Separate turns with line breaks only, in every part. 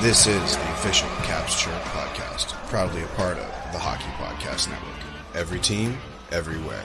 This is the official Caps Chirp podcast, proudly a part of the Hockey Podcast Network. Every team, everywhere.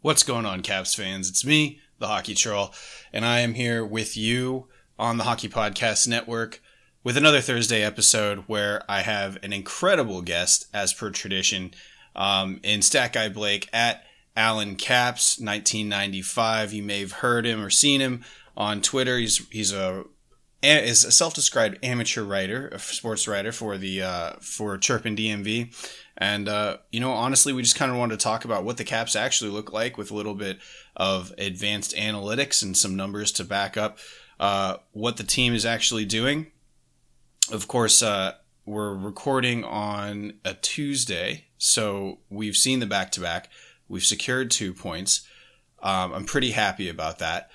What's going on, Caps fans? It's me, the Hockey Troll, and I am here with you on the Hockey Podcast Network with another Thursday episode where I have an incredible guest, as per tradition, um, in Stat Guy Blake at Allen Caps, 1995. You may have heard him or seen him on Twitter. He's he's a is a self-described amateur writer, a sports writer for the uh, for Chirpin DMV, and uh, you know honestly, we just kind of wanted to talk about what the Caps actually look like with a little bit of advanced analytics and some numbers to back up uh, what the team is actually doing. Of course, uh, we're recording on a Tuesday, so we've seen the back-to-back. We've secured two points. Um, I'm pretty happy about that.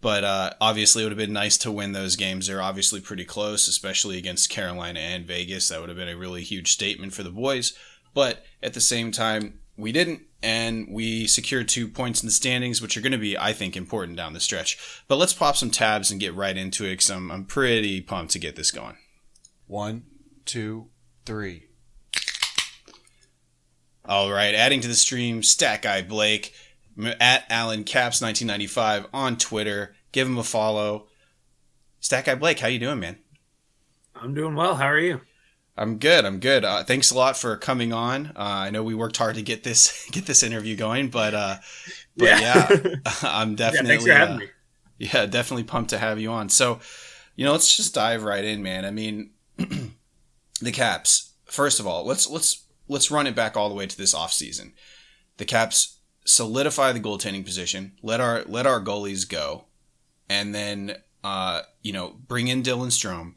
But uh, obviously, it would have been nice to win those games. They're obviously pretty close, especially against Carolina and Vegas. That would have been a really huge statement for the boys. But at the same time, we didn't, and we secured two points in the standings, which are going to be, I think, important down the stretch. But let's pop some tabs and get right into it because I'm, I'm pretty pumped to get this going.
One, two, three.
All right, adding to the stream, Stat Guy Blake at Allen Caps 1995 on Twitter. Give him a follow. Stat Guy Blake, how you doing, man?
I'm doing well. How are you?
I'm good. I'm good. Uh, thanks a lot for coming on. Uh, I know we worked hard to get this get this interview going, but uh, but yeah, yeah I'm definitely
yeah, thanks for having
uh,
me.
Yeah, definitely pumped to have you on. So, you know, let's just dive right in, man. I mean, the Caps. First of all, let's let's let's run it back all the way to this offseason. The Caps solidify the goaltending position, let our let our goalies go, and then uh, you know bring in Dylan Strome,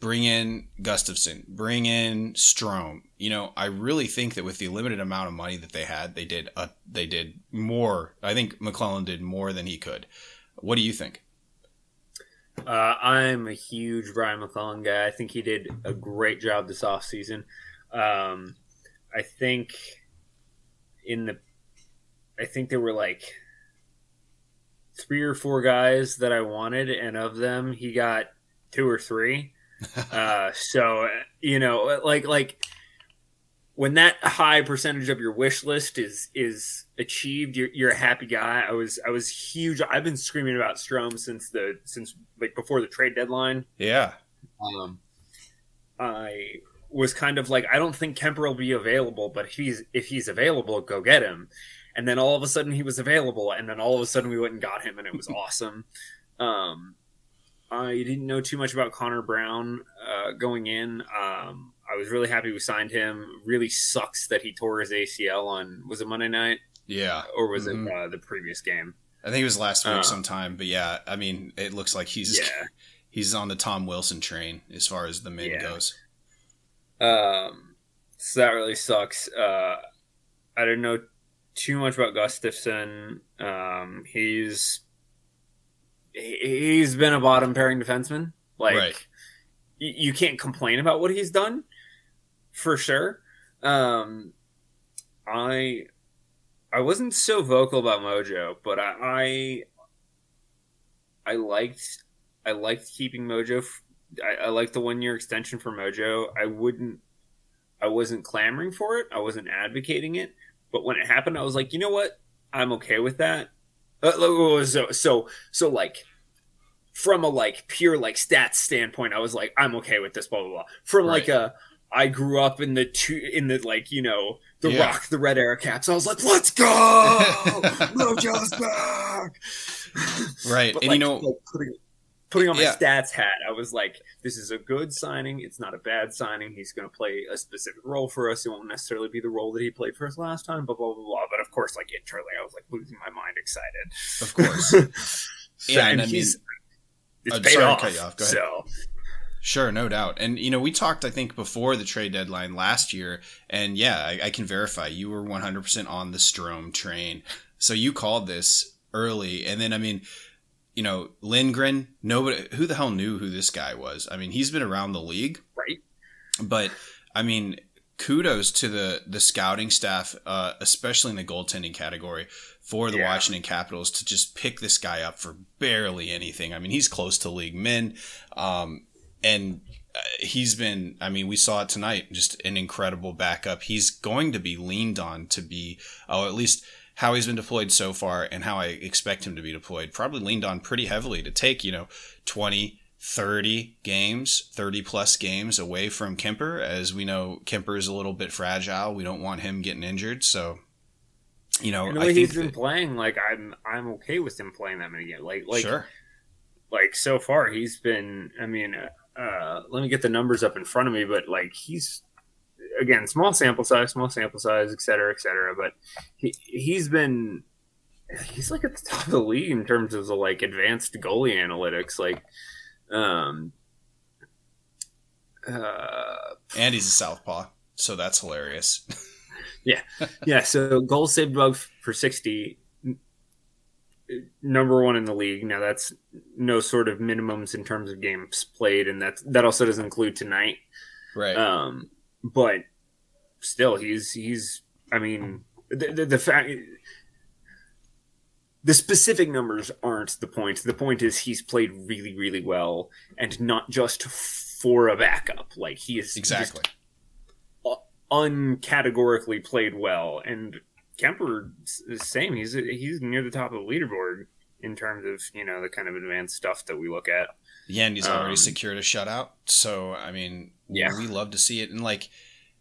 bring in Gustafsson, bring in Strome. You know, I really think that with the limited amount of money that they had, they did uh, they did more. I think MacLellan did more than he could. What do you think?
Uh, I'm a huge Brian MacLellan guy. I think he did a great job this offseason. Um, I think in the I think there were like three or four guys that I wanted, and of them he got two or three. uh, so you know, like like when that high percentage of your wish list is is achieved, you're, you're a happy guy. I was I was huge. I've been screaming about Strome since the since like before the trade deadline.
Yeah.
Um, I was kind of like, I don't think Kuemper will be available, but if he's if he's available, go get him. And then all of a sudden he was available, and then all of a sudden we went and got him, and it was awesome. Um, I didn't know too much about Connor Brown uh, going in. Um, I was really happy we signed him. Really sucks that he tore his ACL on was it Monday night?
Yeah,
or was
Mhm.
it uh, the previous game?
I think it was last week
Uh,
sometime, but yeah, I mean, it looks like he's
Yeah.
he's on the Tom Wilson train as far as the mid
Yeah.
goes.
Um, so that really sucks. Uh, I don't know too much about Gustafsson. Um, he's he- he's been a bottom pairing defenseman. Like,
Right.
you can't complain about what he's done for sure. Um, I I wasn't so vocal about Mojo, but I I, I liked I liked keeping Mojo. I, I liked the one year extension for Mojo. I wouldn't. I wasn't clamoring for it. I wasn't advocating it. But when it happened, I was like, you know what? I'm okay with that. Uh, so so so like from a like pure like stats standpoint, I was like, I'm okay with this, blah blah blah. From right. like a I grew up in the two in the like you know the yeah. rock the red air caps. I was like, let's go, Mojo's back.
Right,
but
and
like,
you know,
like putting, putting on my yeah. stats hat, I was like, this is a good signing. It's not a bad signing. He's going to play a specific role for us. It won't necessarily be the role that he played for us last time. Blah blah blah blah. But of course, like internally, I was like losing my mind, excited.
Of course.
so, yeah, and, and he's. Mean, it's oh, paid sorry off. cut you off. Go ahead. So
Sure, no doubt. And, you know, we talked, I think, before the trade deadline last year. And yeah, I, I can verify you were 100% on the Strome train. So you called this early. And then, I mean, you know, Lindgren, nobody, who the hell knew who this guy was? I mean, he's been around the league.
Right.
But, I mean, kudos to the, the scouting staff, uh, especially in the goaltending category for the yeah. Washington Capitals to just pick this guy up for barely anything. I mean, he's close to league min. Um, and uh, he's been i mean we saw it tonight just an incredible backup he's going to be leaned on to be oh at least how he's been deployed so far and how i expect him to be deployed. Probably leaned on pretty heavily to take you know 20 30 games 30 plus games away from Kuemper as we know Kuemper is a little bit fragile. We don't want him getting injured. So you know
and the way he's been that, playing like i'm i'm okay with him playing that many games. Like like
sure.
like so far he's been i mean uh, uh, let me get the numbers up in front of me, but like he's again small sample size, small sample size, et cetera, et cetera. But he he's been he's like at the top of the league in terms of the like advanced goalie analytics. Like, um, uh,
and he's a southpaw, so that's hilarious.
yeah, yeah. So goal saved above for sixty, number one in the league. Now that's no sort of minimums in terms of games played, and that that also doesn't include tonight.
Right.
Um, but still, he's he's. I mean, the the, the fact. The specific numbers aren't the point. The point is he's played really, really well, and not just for a backup. Like he is
exactly
uncategorically played well, and Kuemper same. He's he's near the top of the leaderboard in terms of you know the kind of advanced stuff that we look at.
Yandy's um, already secured a shutout, so I mean, yeah, we love to see it. And like,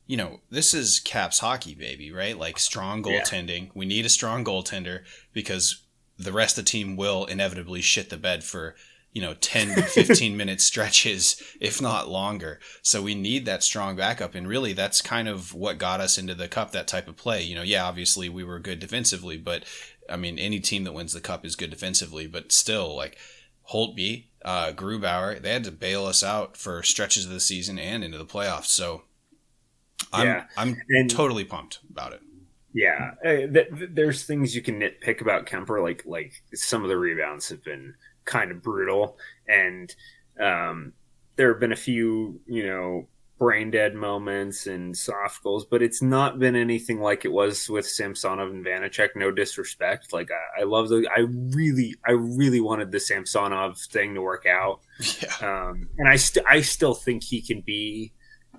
you know, this is Caps hockey, baby, right? Like strong goaltending. Yeah. We need a strong goaltender because the rest of the team will inevitably shit the bed for you know 10 15 minute stretches if not longer so we need that strong backup and really that's kind of what got us into the cup that type of play you know yeah obviously we were good defensively but i mean any team that wins the cup is good defensively but still like holtby uh, grubauer. They had to bail us out for stretches of the season and into the playoffs. So i'm yeah. i'm and- totally pumped about it.
Yeah, th- th- there's things you can nitpick about Kuemper, like like some of the rebounds have been kind of brutal. And um, there have been a few, you know, brain dead moments and soft goals, but it's not been anything like it was with Samsonov and Vanecek. No disrespect. Like I, I love the, I really, I really wanted the Samsonov thing to work out.
Yeah.
Um, and I, st- I still think he can be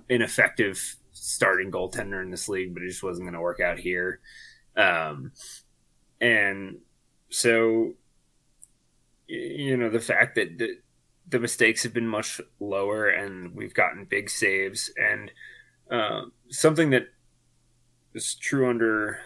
an effective starting goaltender in this league, but it just wasn't going to work out here. Um, and so you know the fact that the, the mistakes have been much lower and we've gotten big saves. And uh, something that is true under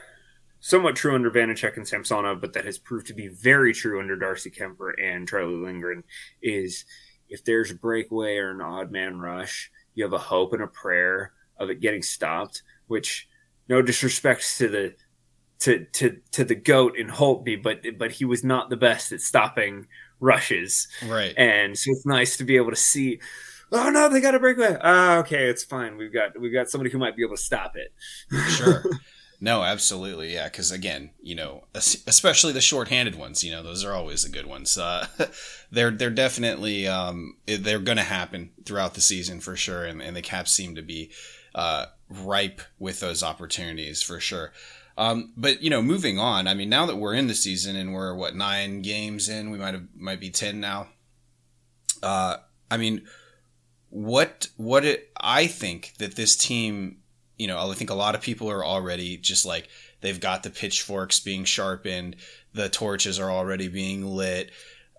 somewhat true under Vanecek and Samsonov, but that has proved to be very true under Darcy Kuemper and Charlie Lindgren is if there's a breakaway or an odd man rush, you have a hope and a prayer of it getting stopped, which no disrespect to the to to to the goat in Holtby, but but he was not the best at stopping rushes.
Right.
And so it's nice to be able to see. Oh no, they got a breakaway. Ah, okay, it's fine. We've got we've got somebody who might be able to stop it.
sure. No, absolutely, yeah. Because again, you know, especially the short-handed ones, you know, those are always the good ones. Uh, they're they're definitely um, they're going to happen throughout the season for sure, and, and the Caps seem to be uh, ripe with those opportunities for sure. Um, but you know, moving on. I mean, now that we're in the season and we're what nine games in, we might have might be ten now. Uh, I mean, what what it, I think that this team you know, I think a lot of people are already just like they've got the pitchforks being sharpened, the torches are already being lit.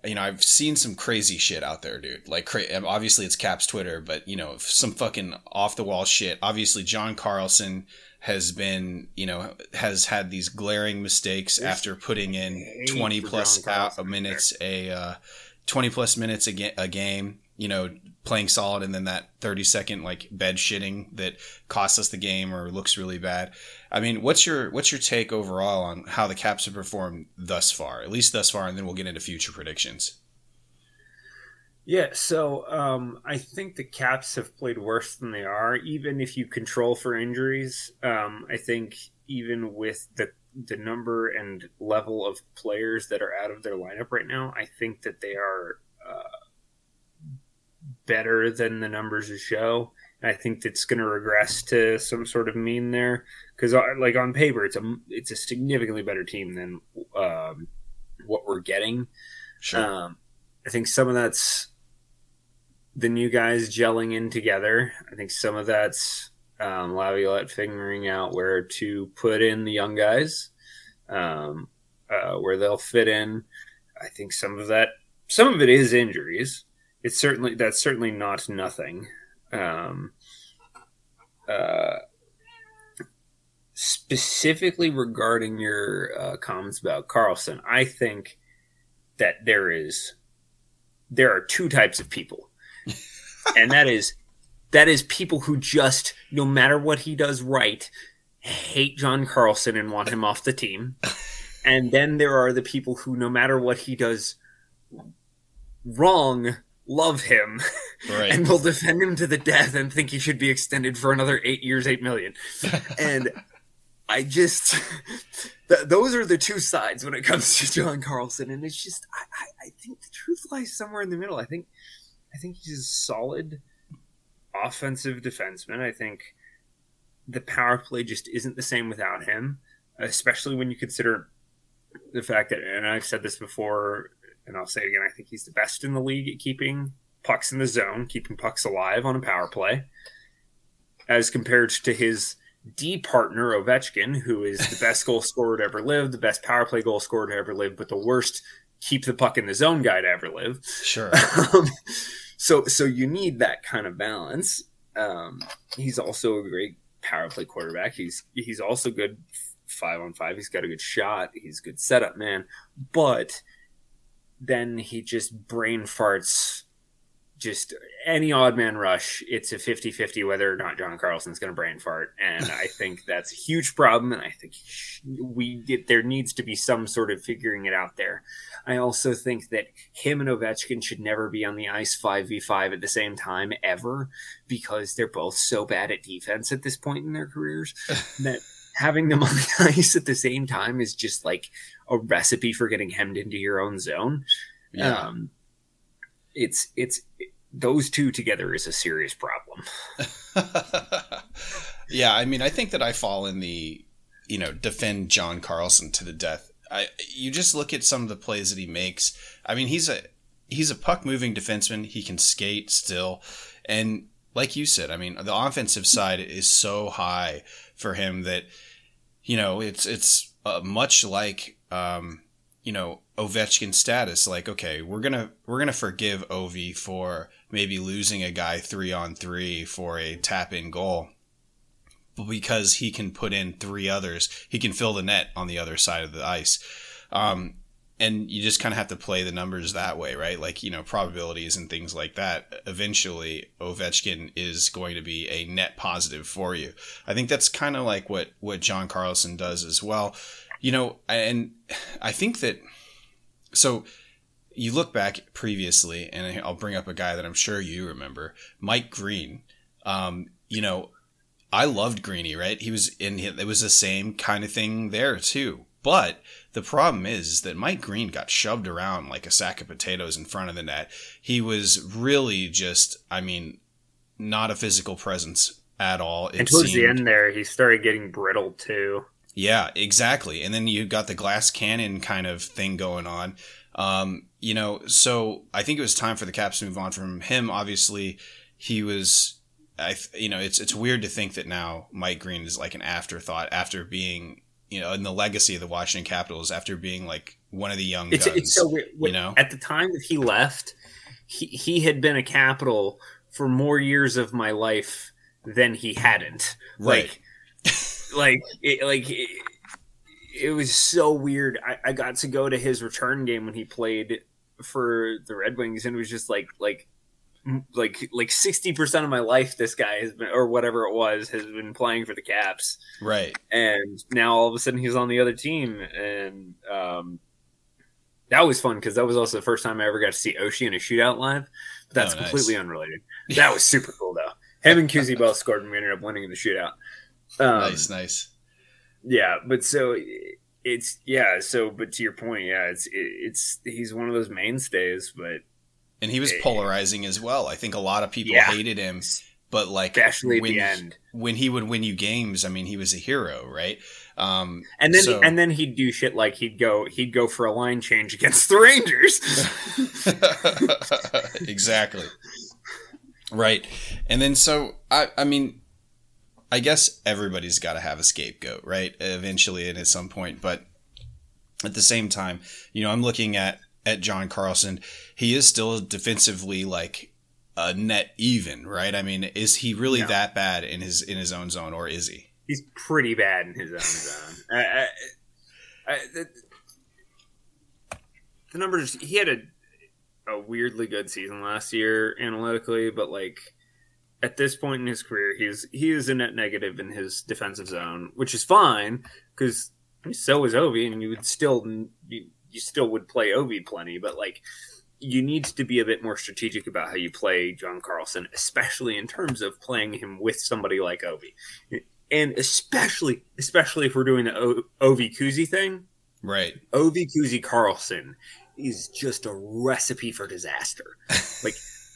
You know, I've seen some crazy shit out there, dude. Like, cra- obviously it's Caps Twitter, but you know, some fucking off the wall shit. Obviously, John Carlson has been, you know, has had these glaring mistakes There's after putting in twenty plus out, minutes a uh, twenty plus minutes a, ga- a game. You know, playing solid and then that 30 second like bed shitting that costs us the game or looks really bad. I mean, what's your what's your take overall on how the Caps have performed thus far, at least thus far, and then we'll get into future predictions.
Yeah, so um, I think the Caps have played worse than they are, even if you control for injuries. Um, I think even with the the number and level of players that are out of their lineup right now, I think that they are uh, better than the numbers show. I think it's going to regress to some sort of mean there because, uh, like on paper, it's a it's a significantly better team than um, what we're getting. Sure. Um, I think some of that's the new guys gelling in together. I think some of that's um, Laviolette figuring out where to put in the young guys, um, uh, where they'll fit in. I think some of that, some of it is injuries it's certainly that's certainly not nothing. Um, uh, specifically regarding your uh, comments about Carlson, I think that there is there are two types of people, and that is that is people who just no matter what he does right hate John Carlson and want him off the team. And then there are the people who no matter what he does wrong love him right. and will defend him to the death and think he should be extended for another eight years, eight million. and I just, th- those are the two sides when it comes to John Carlson. And it's just, I, I, I think the truth lies somewhere in the middle. I think, I think he's a solid offensive defenseman. I think the power play just isn't the same without him, especially when you consider the fact that, and I've said this before and I'll say it again, I think he's the best in the league at keeping pucks in the zone, keeping pucks alive on a power play, as compared to his D partner Ovechkin, who is the best goal scorer to ever live, the best power play goal scorer to ever live, but the worst keep the puck in the zone guy to ever live.
Sure.
Um, so so you need that kind of balance. Um, he's also a great power play quarterback. He's he's also good five on five. He's got a good shot. He's a good setup man, but then he just brain farts just any odd man rush it's a 50-50 whether or not john carlson's going to brain fart and i think that's a huge problem and i think we get there needs to be some sort of figuring it out there i also think that him and ovechkin should never be on the ice 5v5 at the same time ever because they're both so bad at defense at this point in their careers that having them on the ice at the same time is just like a recipe for getting hemmed into your own zone. Yeah. Um, it's it's those two together is a serious problem.
yeah, I mean, I think that I fall in the you know defend John Carlson to the death. I you just look at some of the plays that he makes. I mean, he's a he's a puck moving defenseman. He can skate still, and like you said, I mean, the offensive side is so high for him that you know it's it's uh, much like um, you know Ovechkin status. Like, okay, we're gonna we're gonna forgive Ovi for maybe losing a guy three on three for a tap in goal, but because he can put in three others, he can fill the net on the other side of the ice. Um, and you just kind of have to play the numbers that way, right? Like, you know, probabilities and things like that. Eventually, Ovechkin is going to be a net positive for you. I think that's kind of like what, what John Carlson does as well. You know, and I think that so you look back previously, and I'll bring up a guy that I'm sure you remember, Mike Green. Um, you know, I loved Greeny, right? He was in it was the same kind of thing there too. But the problem is that Mike Green got shoved around like a sack of potatoes in front of the net. He was really just, I mean, not a physical presence at all.
It and towards seemed, the end there, he started getting brittle too.
Yeah, exactly. And then you got the glass cannon kind of thing going on. Um, you know, so I think it was time for the Caps to move on from him. Obviously, he was I, you know, it's it's weird to think that now Mike Green is like an afterthought after being, you know, in the legacy of the Washington Capitals after being like one of the young it's, guns. It's so weird. You know,
at the time that he left, he he had been a Capital for more years of my life than he hadn't. Right. Like, like, it, like. It, it was so weird. I, I got to go to his return game when he played for the Red Wings, and it was just like like like like 60% of my life this guy has been or whatever it was has been playing for the caps
right
and now all of a sudden he's on the other team and um that was fun because that was also the first time i ever got to see oshie in a shootout live but that's oh, nice. completely unrelated that was super cool though him and Kuzi both scored and we ended up winning in the shootout
um, nice nice
yeah but so it's yeah so but to your point yeah it's it, it's he's one of those mainstays but
and he was polarizing as well. I think a lot of people yeah. hated him, but like
especially when, the end
when he would win you games, I mean, he was a hero, right? Um,
and then so, and then he'd do shit like he'd go he'd go for a line change against the Rangers.
exactly. Right. And then so I I mean I guess everybody's got to have a scapegoat, right? Eventually and at some point, but at the same time, you know, I'm looking at at John Carlson, he is still defensively like a net even, right? I mean, is he really that bad in his in his own zone, or is he?
He's pretty bad in his own zone. I, I, I, the, the numbers he had a a weirdly good season last year analytically, but like at this point in his career, he's he is a net negative in his defensive zone, which is fine because so is Ovi, and you would still you, you still would play Ovi plenty, but like you need to be a bit more strategic about how you play John Carlson, especially in terms of playing him with somebody like Ovi. And especially, especially if we're doing the o- Ovi Kuzi thing,
right?
Ovi Kuzi Carlson is just a recipe for disaster. like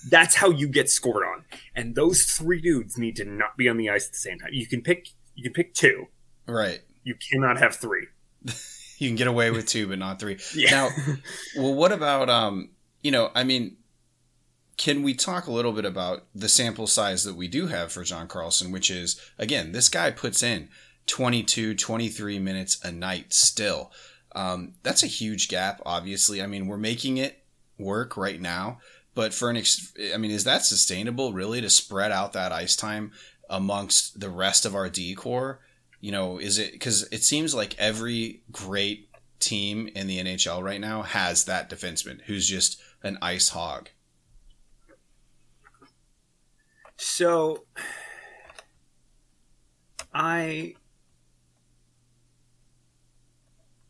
that's how you get scored on, and those three dudes need to not be on the ice at the same time. You can pick, you can pick two,
right?
You cannot have three.
you can get away with two, but not three. yeah. Now, well, what about um? You know, I mean, can we talk a little bit about the sample size that we do have for John Carlson, which is again, this guy puts in 22, 23 minutes a night still. Um, that's a huge gap, obviously. I mean, we're making it work right now, but for an, ex- I mean, is that sustainable really to spread out that ice time amongst the rest of our D core? you know, is it because it seems like every great team in the NHL right now has that defenseman who's just an ice hog.
So I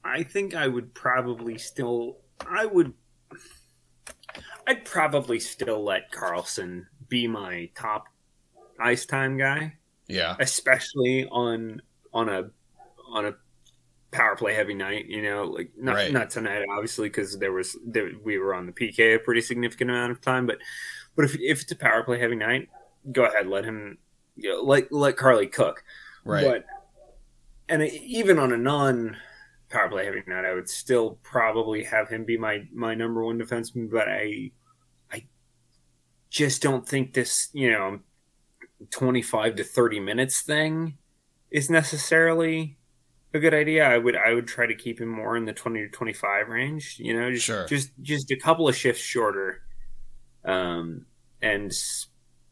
I think I would probably still I would I'd probably still let Carlson be my top ice time guy.
Yeah.
Especially on on a on a power play heavy night. You know, like not right. not tonight, obviously, because there was there, we were on the PK a pretty significant amount of time. But but if if it's a power play heavy night, go ahead, let him you know, let let Carly cook.
Right. But
and even on a non power play heavy night, I would still probably have him be my my number one defenseman. But I I just don't think this you know twenty five to thirty minutes thing is necessarily a good idea. I would I would try to keep him more in the twenty to twenty five range. You know, just
sure.
just just a couple of shifts shorter, um, and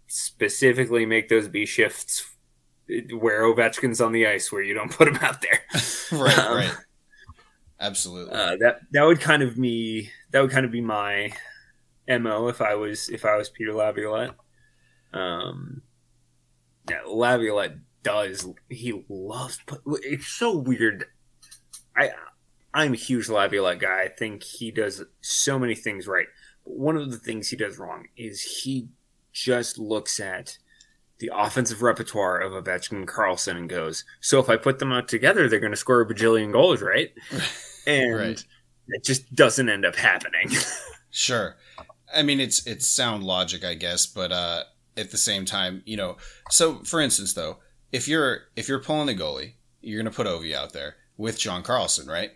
specifically make those B shifts where Ovechkin's on the ice, where you don't put him out there.
right, um, right. Absolutely.
Uh, that that would kind of be that would kind of be my mo if I was if I was Peter Laviolette. Um, yeah, Laviolette does. He loves. It's so weird. I I'm a huge Laviolette guy. I think he does so many things right. But one of the things he does wrong is he just looks at the offensive repertoire of Ovechkin and Carlson and goes, so if I put them out together, they're going to score a bajillion goals, right? And
Right.
it just doesn't end up happening.
Sure. I mean, it's it's sound logic, I guess, but uh, at the same time, you know. So, for instance, though, if you're if you're pulling the goalie, you're going to put Ovi out there with John Carlson, right?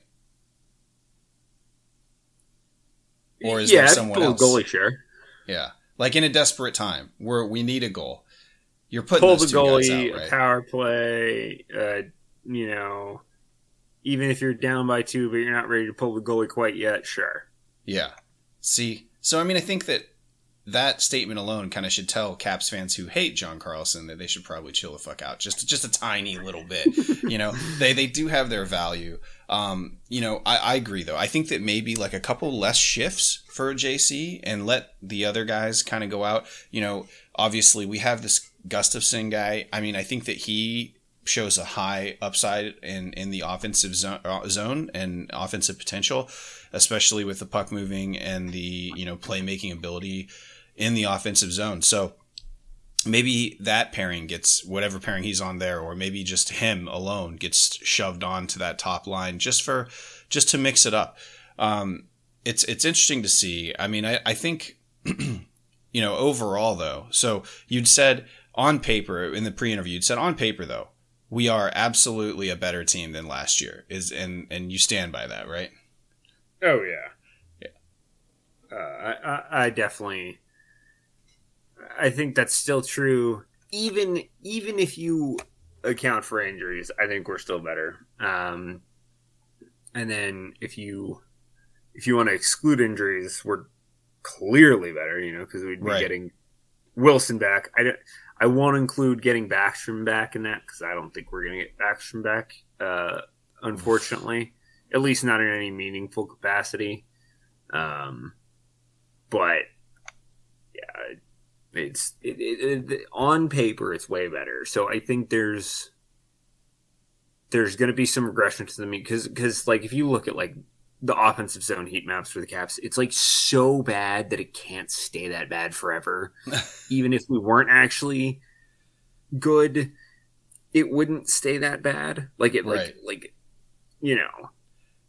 Or is
yeah,
there someone else?
goalie, sure.
Yeah, like in a desperate time where we need a goal, you're putting
Pull the goalie,
out, right?
power play. Uh, you know, even if you're down by two, but you're not ready to pull the goalie quite yet, sure.
Yeah. See, so I mean, I think that that statement alone kind of should tell Caps fans who hate John Carlson that they should probably chill the fuck out, just just a tiny little bit. you know, they they do have their value. Um, you know, I, I agree though. I think that maybe like a couple less shifts for JC and let the other guys kind of go out. You know, obviously we have this Gustafsson guy. I mean, I think that he shows a high upside in in the offensive zone, uh, zone and offensive potential, especially with the puck moving and the you know playmaking ability in the offensive zone. So maybe that pairing gets whatever pairing he's on there, or maybe just him alone gets shoved onto that top line just for just to mix it up. Um, it's it's interesting to see. I mean, I, I think you know overall though. So you'd said on paper in the pre-interview, you'd said on paper though we are absolutely a better team than last year. Is and and you stand by that, right?
Oh yeah, yeah. Uh, I, I I definitely. I think that's still true. Even even if you account for injuries, I think we're still better. Um, and then if you if you want to exclude injuries, we're clearly better. You know, because we'd be
Right.
getting Wilson back. I don't. I won't include getting Backstrom back in that because I don't think we're going to get Backstrom back. Uh, unfortunately, at least not in any meaningful capacity. Um, but yeah, it's it, it, it, on paper it's way better. So I think there's there's going to be some regression to the mean because because like if you look at like the offensive zone heat maps for the Caps, it's like so bad that it can't stay that bad forever. Even if we weren't actually good, it wouldn't stay that bad. Like it, like
Right.
like you know,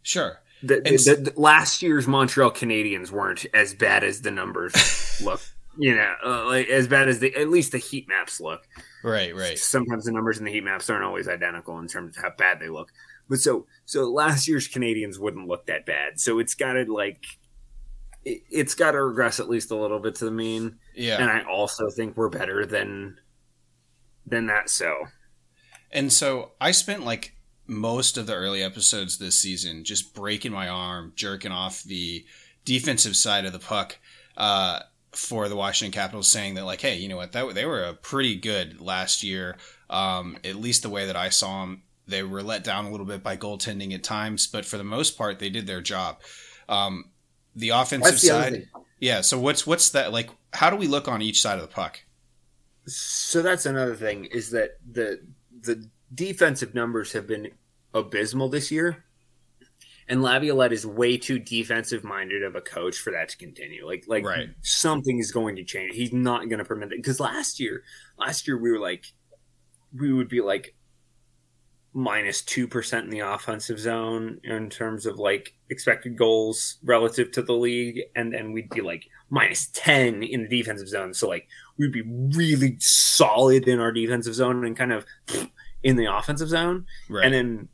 Sure.
the,
And
the, the, last year's Montreal Canadiens weren't as bad as the numbers look. You know, uh, like as bad as the at least the heat maps look.
Right. Right.
Sometimes the numbers in the heat maps aren't always identical in terms of how bad they look. But so so last year's Canadiens wouldn't look that bad. So it's got to like it, it's got to regress at least a little bit to the mean.
Yeah.
And I also think we're better than than that. So
And so I spent like most of the early episodes this season just breaking my arm, jerking off the defensive side of the puck uh, for the Washington Capitals, saying that like, hey, you know what, that they were a pretty good last year. Um, at least the way that I saw them, they were let down a little bit by goaltending at times, but for the most part, they did their job. Um, the offensive
the
side, yeah. So what's what's that like? How do we look on each side of the puck?
So that's another thing is that the the defensive numbers have been abysmal this year. And Laviolette is way too defensive minded of a coach for that to continue. Like like
Right.
something is going to change. He's not going to permit it because last year, last year we were like, we would be like minus two percent in the offensive zone in terms of like expected goals relative to the league, and then we'd be like minus ten in the defensive zone. So like we'd be really solid in our defensive zone and kind of in the offensive zone,
Right.
and then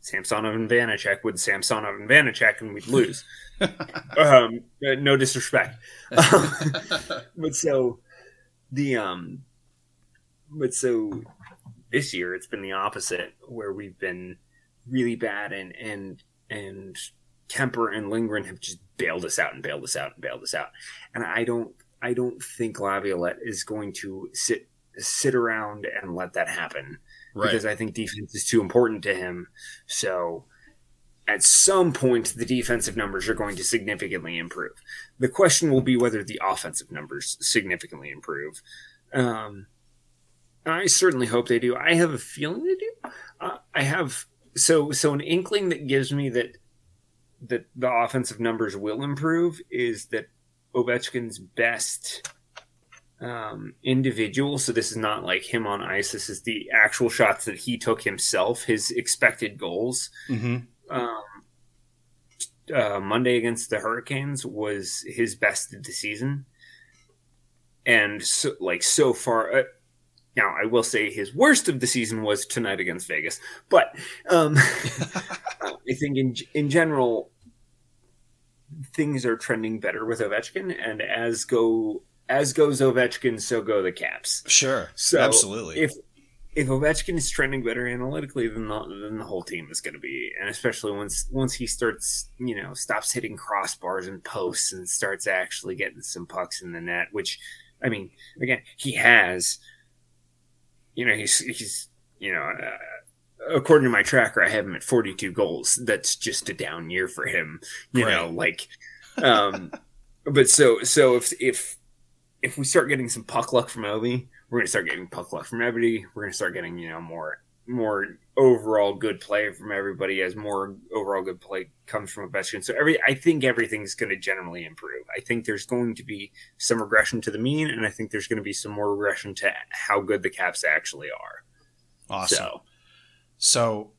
Samsonov and Vanecek would Samsonov and Vanecek, and we'd lose. um, no disrespect, but so the um, but so this year it's been the opposite, where we've been really bad, and and and Kuemper and Lindgren have just bailed us out and bailed us out and bailed us out, and I don't I don't think Laviolette is going to sit sit around and let that happen
right.
because I think defense is too important to him. So at some point, the defensive numbers are going to significantly improve. The question will be whether the offensive numbers significantly improve. Um, I certainly hope they do. I have a feeling they do. Uh, I have so so an inkling that gives me that that the offensive numbers will improve is that Ovechkin's best um, individual. So this is not like him on ice. This is the actual shots that he took himself. His expected goals.
Mm-hmm.
Um, uh, Monday against the Hurricanes was his best of the season, and so like so far. Now I will say his worst of the season was tonight against Vegas, but um, I think in in general things are trending better with Ovechkin, and as go as goes Ovechkin, so go the Caps.
Sure,
So
absolutely.
If if Ovechkin is trending better analytically, then the, then the whole team is going to be, and especially once once he starts, you know, stops hitting crossbars and posts and starts actually getting some pucks in the net. Which, I mean, again, he has. You know, he's he's you know. Uh, According to my tracker, I have him at 42 goals. That's just a down year for him. You
Right.
know, like, um, but so so if if if we start getting some puck luck from Ovi, we're gonna start getting puck luck from everybody. We're gonna start getting you know more more overall good play from everybody as more overall good play comes from a Ovechkin. So every I think everything's going to generally improve. I think there's going to be some regression to the mean, and I think there's going to be some more regression to how good the Caps actually are.
awesome.
So
So,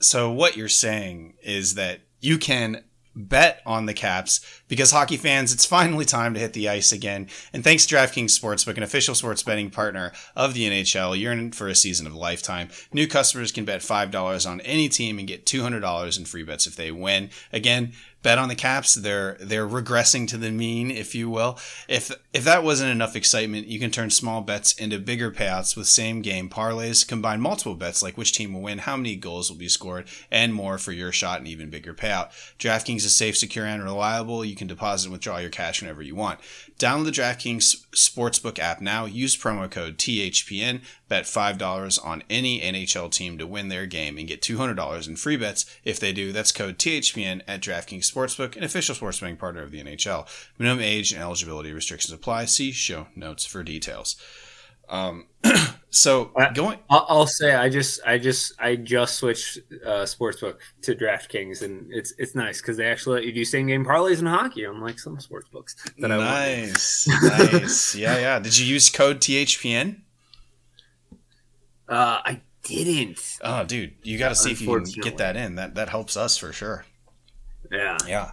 so what you're saying is that you can bet on the Caps because hockey fans, it's finally time to hit the ice again. And thanks to DraftKings Sportsbook, an official sports betting partner of the NHL, you're in for a season of a lifetime. New customers can bet $5 on any team and get $200 in free bets if they win. Again, bet on the Caps. They're they're regressing to the mean, if you will. If if that wasn't enough excitement, you can turn small bets into bigger payouts with same game parlays. Combine multiple bets like which team will win, how many goals will be scored, and more for your shot and even bigger payout. DraftKings is safe, secure, and reliable. You can deposit and withdraw your cash whenever you want. Download the DraftKings Sportsbook app now. Use promo code THPN. Bet $5 on any NHL team to win their game and get $200 in free bets if they do. That's code THPN at DraftKings Sportsbook, an official sports betting partner of the NHL. Minimum age and eligibility restrictions apply. See show notes for details. Um, so going,
I'll, I'll say I just I just I just switched uh, sportsbook to DraftKings, and it's it's nice because they actually let you do same game parlays in hockey, unlike some sportsbooks that I want.
nice, nice, yeah, yeah. Did you use code THPN?
Uh, I didn't.
Oh, dude, you got to see if you can get that in. That that helps us for sure.
Yeah.
Yeah.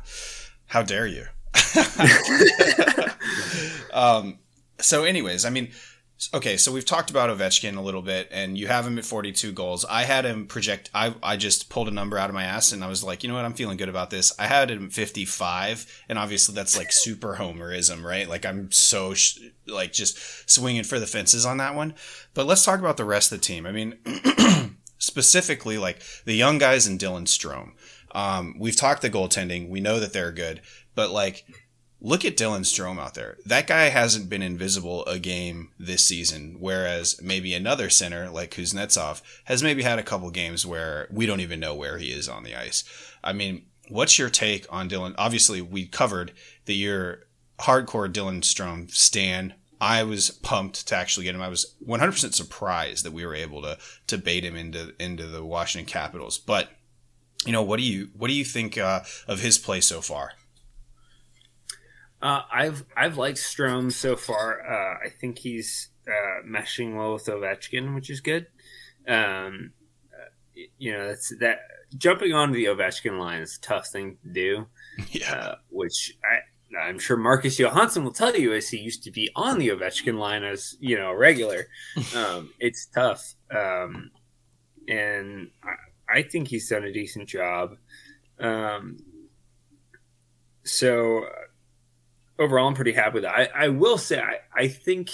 How dare you? um, so, anyways, I mean, okay, so we've talked about Ovechkin a little bit, and you have him at 42 goals. I had him project, I, I just pulled a number out of my ass, and I was like, you know what, I'm feeling good about this. I had him 55, and obviously that's like super homerism, right? Like, I'm so, sh- like, just swinging for the fences on that one. But let's talk about the rest of the team. I mean, specifically, like, the young guys and Dylan Strome. Um, we've talked the goaltending. We know that they're good, but like, look at Dylan Strome out there. That guy hasn't been invisible a game this season, whereas maybe another center like Kuznetsov has maybe had a couple games where we don't even know where he is on the ice. I mean, what's your take on Dylan? Obviously, we covered that you're hardcore Dylan Strome stan. I was pumped to actually get him. I was 100% surprised that we were able to to bait him into into the Washington Capitals. But you know, what do you what do you think uh, of his play so far?
Uh, I've I've liked Strome so far. Uh, I think he's uh, meshing well with Ovechkin, which is good. Um, uh, you know, that's that jumping onto the Ovechkin line is a tough thing to do.
Yeah.
uh, which I, I'm sure Marcus Johansson will tell you as he used to be on the Ovechkin line as you know a regular. um, it's tough, um, and I, I think he's done a decent job. Um, so uh, overall, I'm pretty happy with that. I, I will say I, I think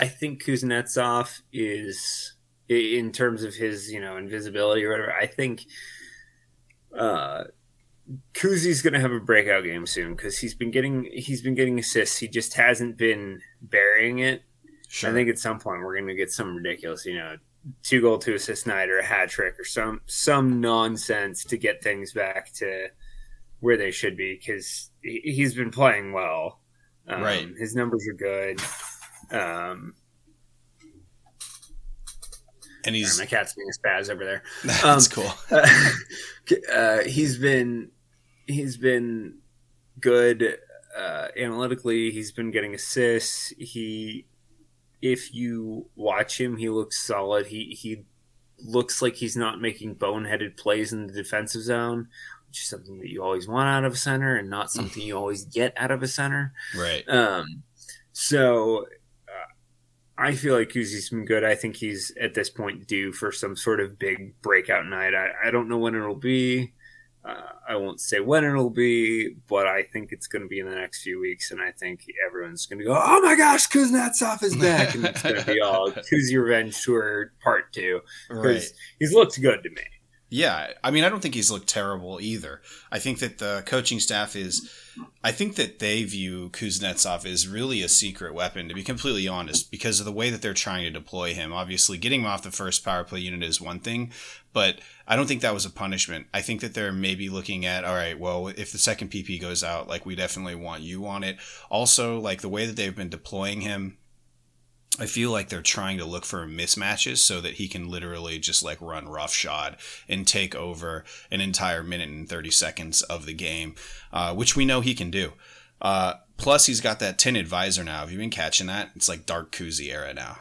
I think Kuznetsov is in terms of his you know invisibility or whatever. I think. Uh, Kuzi's going to have a breakout game soon because he's been getting he's been getting assists. He just hasn't been burying it.
Sure.
I think at some point we're going to get some ridiculous, you know, two goal, two assist night or a hat trick or some some nonsense to get things back to where they should be because he, he's been playing well. Um,
Right.
His numbers are good. Um,
and he's
sorry, my cat's being a spaz over there.
that's
Um,
cool.
uh, he's been he's been good. uh, analytically, he's been getting assists. He, if you watch him, he looks solid. He he looks like he's not making boneheaded plays in the defensive zone, which is something that you always want out of a center, and not something you always get out of a center.
Right.
Um, so uh, I feel like Kuzi's been good. I think he's at this point due for some sort of big breakout night. I, I don't know when it'll be. Uh, I won't say when it'll be, but I think it's going to be in the next few weeks, and I think everyone's going to go, "Oh my gosh, Kuznetsov is back!" and it's going to be all Kuzi Revenge Tour Part Two because
Right.
he's looked good to me.
Yeah, I mean, I don't think he's looked terrible either. I think that the coaching staff is, I think that they view Kuznetsov as really a secret weapon, to be completely honest, because of the way that they're trying to deploy him. Obviously, getting him off the first power play unit is one thing, but I don't think that was a punishment. I think that they're maybe looking at, all right, well, if the second PP goes out, like, we definitely want you on it. Also, like, the way that they've been deploying him, I feel like they're trying to look for mismatches so that he can literally just like run roughshod and take over an entire minute and 30 seconds of the game, uh, which we know he can do. Uh, plus, he's got that tinted advisor now. Have you been catching that? It's like dark Kuzi era now.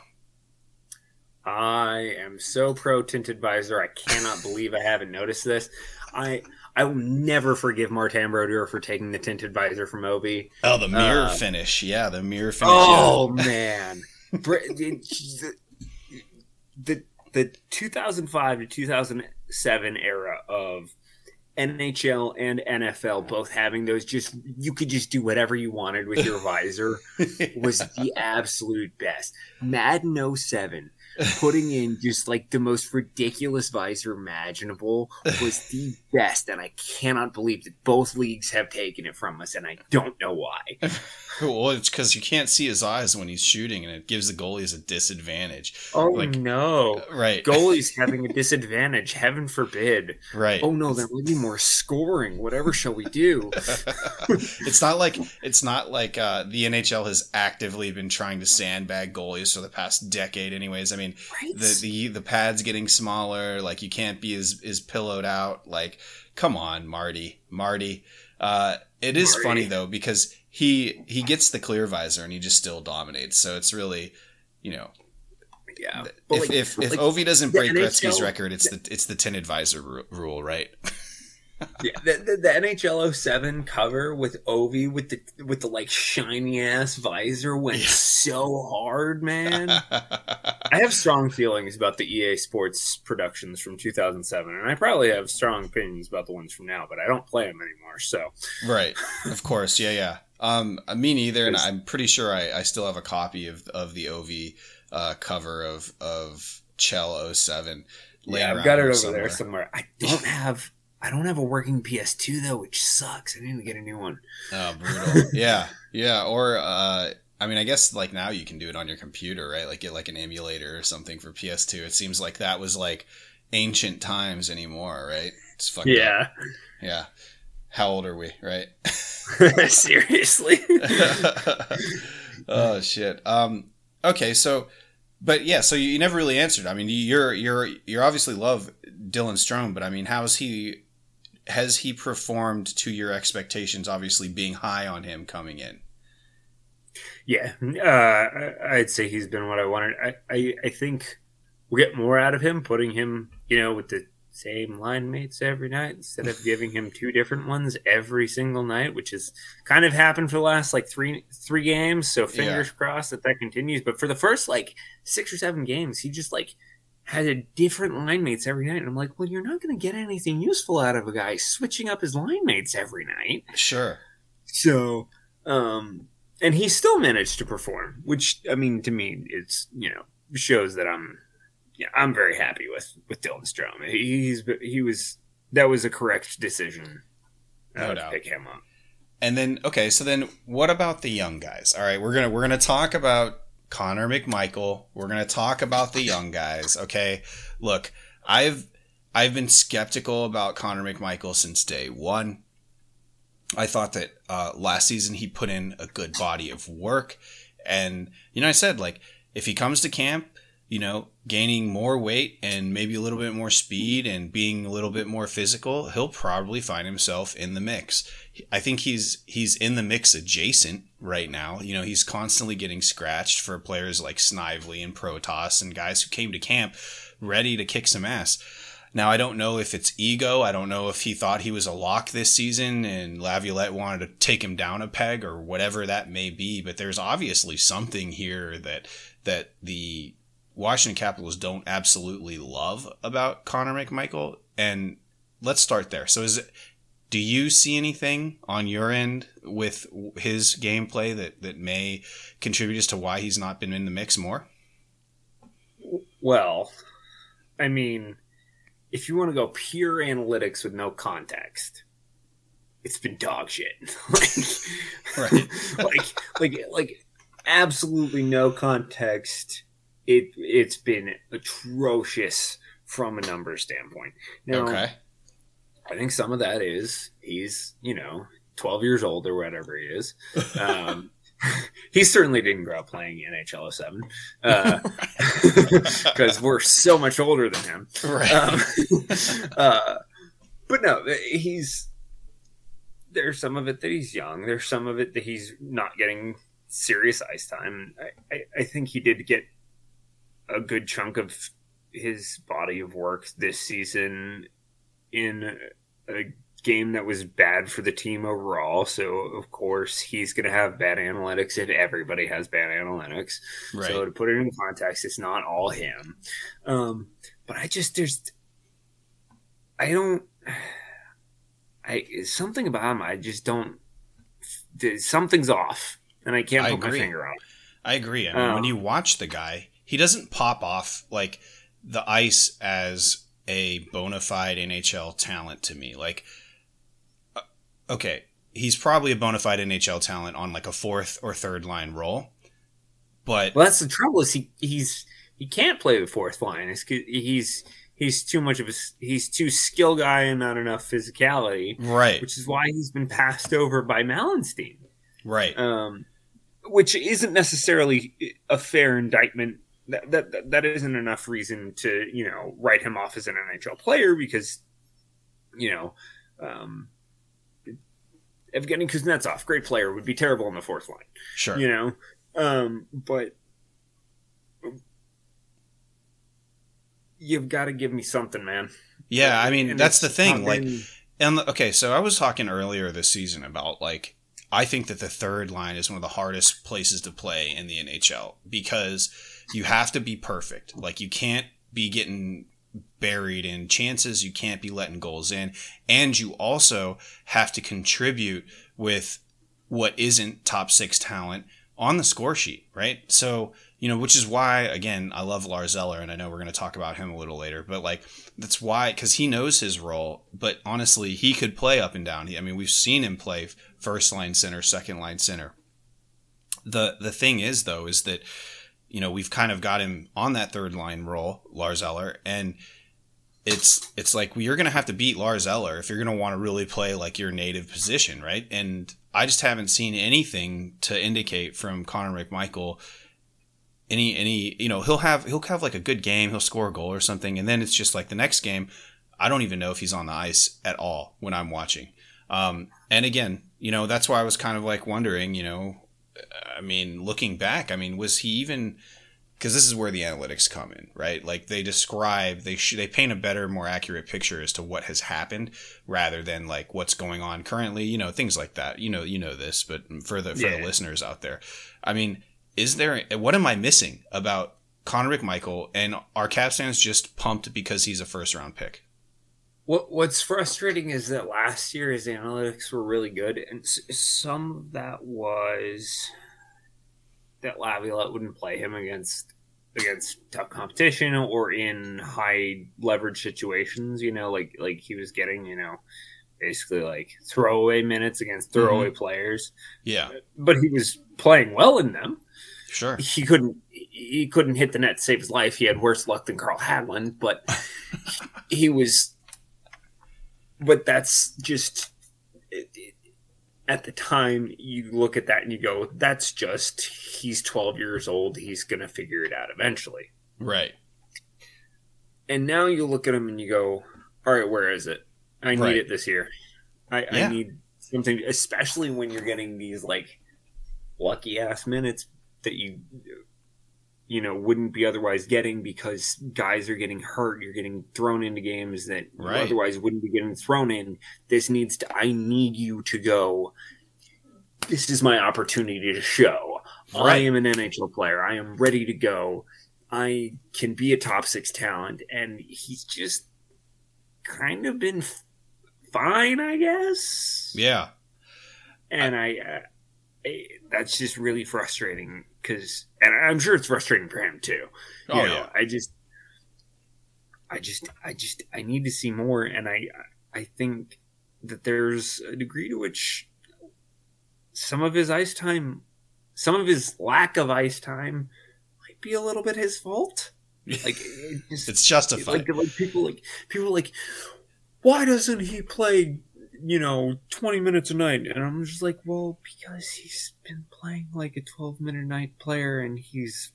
I am so pro tint advisor. I cannot believe I haven't noticed this. I I will never forgive Martin Brodeur for taking the tint advisor from Ovi.
Oh, the mirror
Uh,
finish. Yeah, the mirror finish.
Oh man, Br- the, the the 2005 to 2007 era of NHL and NFL both having those just you could just do whatever you wanted with your visor was the absolute best. Madden 07 putting in just like the most ridiculous visor imaginable was the best and I cannot believe that both leagues have taken it from us and I don't know why.
well, it's because you can't see his eyes when he's shooting, and it gives the goalies a disadvantage.
Oh
Like-
no.
Right.
Goalies having a disadvantage, heaven forbid.
Right.
Oh no, there will be more scoring. Whatever shall we do?
it's not like it's not like uh, the NHL has actively been trying to sandbag goalies for the past decade. Anyways, I mean
Right?
the the the pads getting smaller. Like you can't be as as pillowed out. Like come on, Marty, Marty. Uh, it is
Marty.
funny though because he he gets the clear visor and he just still dominates. So it's really you know
yeah.
if
like-
if, if
like,
Ovi doesn't
the
break Gretzky's record, it's the it's the tinted visor ru- rule, right?
yeah, the, the, the NHL 07 cover with Ovi with the with the like shiny ass visor went so hard, man. I have strong feelings about the EA Sports productions from 2007, and I probably have strong opinions about the ones from now, but I don't play them anymore. So
Right. Of course. Yeah, yeah. Um, me neither, and I'm pretty sure I, I still have a copy of of the OV uh, cover of of NHL 07.
yeah, I've got it over
somewhere.
there somewhere. I don't have I don't have a working PS2 though, which sucks. I need to get a new one.
Oh, brutal. yeah, yeah. Or uh, I mean, I guess like now you can do it on your computer, right? Like get like an emulator or something for PS2. It seems like that was like ancient times anymore, right? It's fucked up.
Yeah,
Yeah. How old are we, right?
seriously.
oh shit. Um. Okay. So, but yeah. So you, you never really answered. I mean, you're you're you're obviously love Dylan Strome, but I mean, how's he? Has he performed to your expectations? Obviously, being high on him coming in.
Yeah, uh, I'd say he's been what I wanted. I, I, I think we'll get more out of him putting him, you know, with the same line mates every night instead of giving him two different ones every single night, which has kind of happened for the last like three three games. So fingers crossed that that continues. But for the first like six or seven games, he just like had a different line mates every night, and I'm like, well, you're not going to get anything useful out of a guy switching up his line mates every night.
Sure.
So, um, and he still managed to perform, which I mean, to me, it's you know shows that I'm, yeah, I'm very happy with with Dylan Strome. He's he was that was a correct decision uh,
No
to
doubt.
pick him up.
And then okay, so then what about the young guys? All right, we're gonna we're gonna talk about Connor McMichael. We're gonna talk about the young guys. Okay, look, I've I've been skeptical about Connor McMichael since day one. I thought that uh, last season he put in a good body of work, and you know I said like if he comes to camp, you know, gaining more weight and maybe a little bit more speed and being a little bit more physical, he'll probably find himself in the mix. I think he's he's in the mix adjacent right now. You know, he's constantly getting scratched for players like Snively and Protas and guys who came to camp ready to kick some ass. Now I don't know if it's ego. I don't know if he thought he was a lock this season and Laviolette wanted to take him down a peg or whatever that may be. But there's obviously something here that that the Washington Capitals don't absolutely love about Connor McMichael. And let's start there. So is it do you see anything on your end with his gameplay that, that may contribute as to why he's not been in the mix more?
Well, I mean, if you want to go pure analytics with no context, it's been dog shit. like, right. like, like, like, absolutely no context it it's been atrocious from a number standpoint. Now, okay. I think some of that is he's you know 12 years old or whatever he is. Um, he certainly didn't grow up playing NHL 07 because uh, we're so much older than him. Right. Um, uh, but no, he's there's some of it that he's young. There's some of it that he's not getting serious ice time. I, I, I think he did get a good chunk of his body of work this season in a game that was bad for the team overall. So of course he's going to have bad analytics if everybody has bad analytics. Right. So to put it in context, it's not all him. Um, but I just there's I don't I something about him I just don't something's off and I can't put my finger on.
I agree. I mean, um, when you watch the guy, he doesn't pop off like the ice as a bona fide NHL talent to me. Like, uh, okay, he's probably a bona fide NHL talent on like a fourth or third line role, but
well, that's the trouble is he he's he can't play the fourth line. It's, he's he's too much of a he's too skill guy and not enough physicality,
right?
Which is why he's been passed over by Malenstyn,
right?
Um, which isn't necessarily a fair indictment that, that that isn't enough reason to you know write him off as an NHL player because you know um, Evgeny Kuznetsov, great player, would be terrible on the fourth line.
Sure,
you know, um, but you've got to give me something, man.
Yeah, I mean and that's the thing. Like, and okay, so I was talking earlier this season about like I think that the third line is one of the hardest places to play in the NHL because you have to be perfect. Like you can't be getting buried in chances, you can't be letting goals in, and you also have to contribute with what isn't top 6 talent on the score sheet, right? So, you know, which is why again, I love Lars Eller and I know we're going to talk about him a little later, but like that's why cuz he knows his role, but honestly, he could play up and down. I mean, we've seen him play first line center, second line center. The the thing is though is that you know, we've kind of got him on that third line role, Lars Eller, and it's it's like well, you're going to have to beat Lars Eller if you're going to want to really play like your native position, right? And I just haven't seen anything to indicate from Connor McMichael any any you know he'll have he'll have like a good game, he'll score a goal or something, and then it's just like the next game, I don't even know if he's on the ice at all when I'm watching. Um, and again, you know that's why I was kind of like wondering, you know, I mean, looking back, I mean, was he even? Because this is where the analytics come in, right? Like they describe, they sh- they paint a better, more accurate picture as to what has happened, rather than like what's going on currently. You know, things like that. You know, you know this, but for the for yeah. the listeners out there, I mean, is there? What am I missing about Connor McMichael and our Caps fans just pumped because he's a first round pick?
What What's frustrating is that last year his analytics were really good, and some of that was that Laviolette wouldn't play him against against tough competition or in high leverage situations. You know, like like he was getting, you know, basically like throwaway minutes against throwaway mm-hmm. players.
Yeah,
but he was playing well in them.
Sure,
he couldn't he couldn't hit the net to save his life. He had worse luck than Carl Hagelin, but he was but that's just it, it, at the time you look at that and you go, that's just he's 12 years old. He's going to figure it out eventually.
Right.
And now you look at him and you go, all right, where is it? I need
Right.
it this year. I,
Yeah.
I need something, especially when you're getting these like lucky ass minutes that you, you know, wouldn't be otherwise getting because guys are getting hurt. You're getting thrown into games that
Right.
otherwise wouldn't be getting thrown in. This needs to, I need you to go. This is my opportunity to show. I am an NHL player. I am ready to go. I can be a top six talent, and he's just kind of been f- fine, I guess.
Yeah.
And I, uh, I that's just really frustrating because, and I'm sure it's frustrating for him too. You
Oh
know,
yeah.
I just, I just, I just, I need to see more, and I, I think that there's a degree to which some of his ice time, some of his lack of ice time, might be a little bit his fault. Like, it just,
It's justified.
like, like people like people like, why doesn't he play? You know, twenty minutes a night, and I'm just like, well, because he's been playing like a twelve minute night player, and he's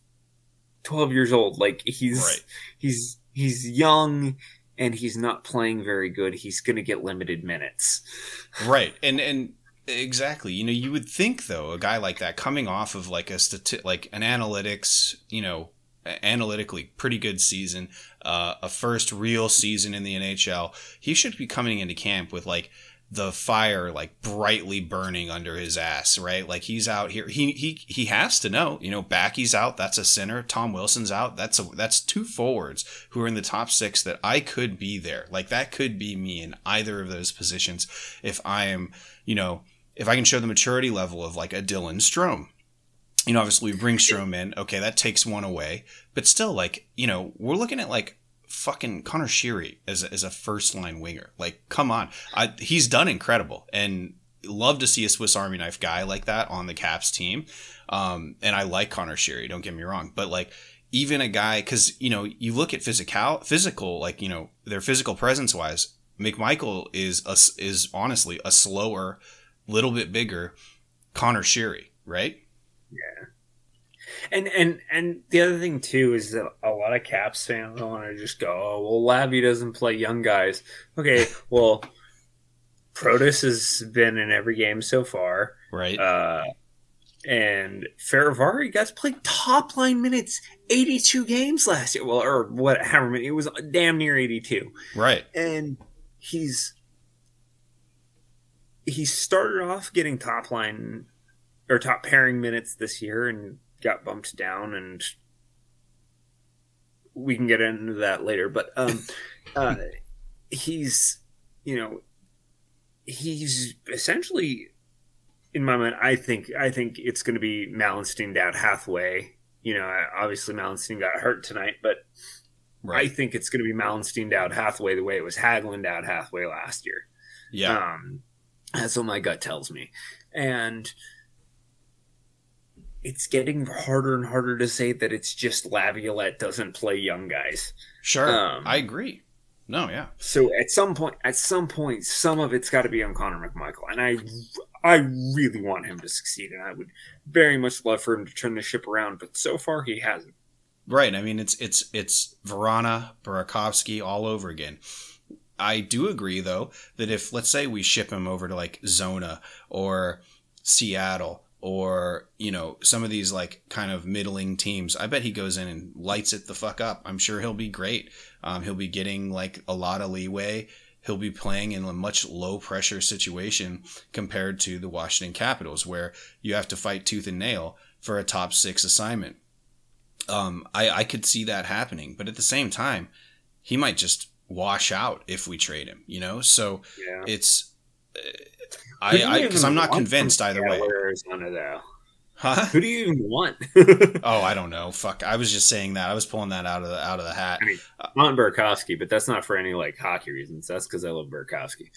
twelve years old. Like he's
Right.
he's he's young, and he's not playing very good. He's gonna get limited minutes.
right and and exactly you know you would think though a guy like that coming off of like a stati- like an analytics you know analytically pretty good season uh, a first real season in the nhl he should be coming into camp with like the fire like brightly burning under his ass right? Like he's out here he he he has to know you know Backy's out that's a center tom wilson's out that's a that's two forwards who are in the top six that i could be there. Like that could be me in either of those positions if i am you know if i can show the maturity level of like a dylan strome you know obviously we bring strome in. Okay that takes one away. But still like you know we're looking at like fucking Connor Sheary as a, as a first line winger. Like, come on, I, he's done incredible, and love to see a Swiss Army knife guy like that on the Caps team. Um, and I like Connor Sheary, don't get me wrong, but like even a guy because you know you look at physical physical like you know their physical presence wise, McMichael is a, is honestly a slower, little bit bigger Connor Sheary, right?
And and and the other thing too is that a lot of Caps fans want to just go, oh well, Labby doesn't play young guys. Okay, well, Protas has been in every game so far,
Right.
uh, and Fehérváry guys played top line minutes, eighty two games last year. Well, or what? However many it was, damn near eighty two
right.
and he's he started off getting top line or top pairing minutes this year and got bumped down and we can get into that later but um uh he's you know he's essentially in my mind i think i think it's going to be Malenstyn down halfway you know obviously Malenstyn got hurt tonight but I think it's going to be Malenstyn out halfway the way it was Hagelin out halfway last year.
yeah.
Um, that's what my gut tells me. And it's getting harder and harder to say that it's just Laviolette doesn't play young guys.
sure.
um,
I agree. No. Yeah.
So at some point, at some point, some of it's got to be on Connor McMichael, and I, I really want him to succeed, and I would very much love for him to turn the ship around. But so far, he hasn't.
Right. I mean, it's it's it's Vrana, Burakovsky all over again. I do agree though that if let's say we ship him over to like Zona or Seattle or you know some of these like kind of middling teams, I bet he goes in and lights it the fuck up. I'm sure he'll be great. Um, he'll be getting like a lot of leeway. He'll be playing in a much low pressure situation compared to the Washington Capitals, where you have to fight tooth and nail for a top six assignment um, I, I could see that happening. But at the same time, he might just wash out if we trade him, you know? So
Yeah.
it's, uh, I, I, because I'm not convinced either way.
Arizona, though.
Huh?
Who do you even want?
Oh, I don't know. Fuck. I was just saying that. I was pulling that out of the, out of the hat.
I mean, I want Burakovsky, but that's not for any like hockey reasons. That's because I love Burakovsky.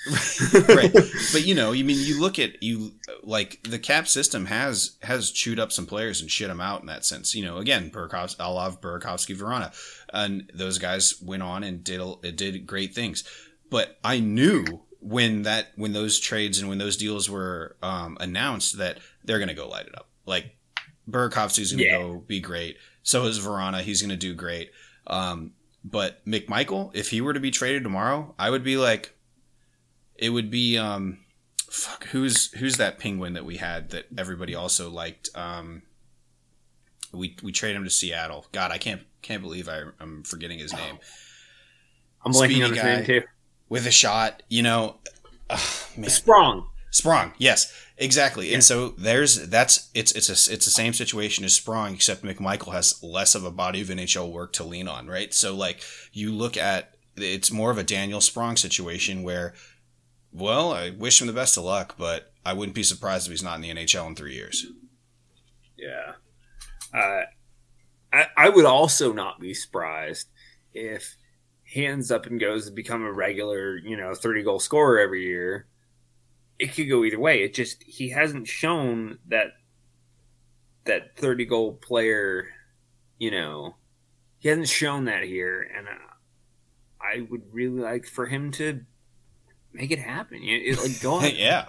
right. But you know, you mean you look at you like the cap system has has chewed up some players and shit them out in that sense. You know, again, Burakovsky, I love Burakovsky, Vrana, and those guys went on and did did great things. But I knew when that when those trades and when those deals were um, announced that they're going to go light it up. Like Burakovsky's going to
Yeah.
go be great. So is Vrana. He's going to do great. Um, but McMichael, if he were to be traded tomorrow, I would be like, it would be um, fuck, who's who's that penguin that we had that everybody also liked? Um, we we traded him to Seattle. God, I can't can't believe I, am forgetting his name.
I'm blanking on his name too.
With a shot, you know,
Sprong.
Sprong, yes, exactly. Yeah. And so there's that's it's it's a it's the same situation as Sprong, except McMichael has less of a body of NHL work to lean on, right? So like you look at it's more of a Daniel Sprong situation where, well, I wish him the best of luck, but I wouldn't be surprised if he's not in the NHL in three years.
Yeah, uh, I I would also not be surprised if he ends up and goes to become a regular, you know, 30 goal scorer every year it could go either way. It just he hasn't shown that that thirty goal player. You know, he hasn't shown that here, and uh, I would really like for him to make it happen. You know, like go on.
yeah.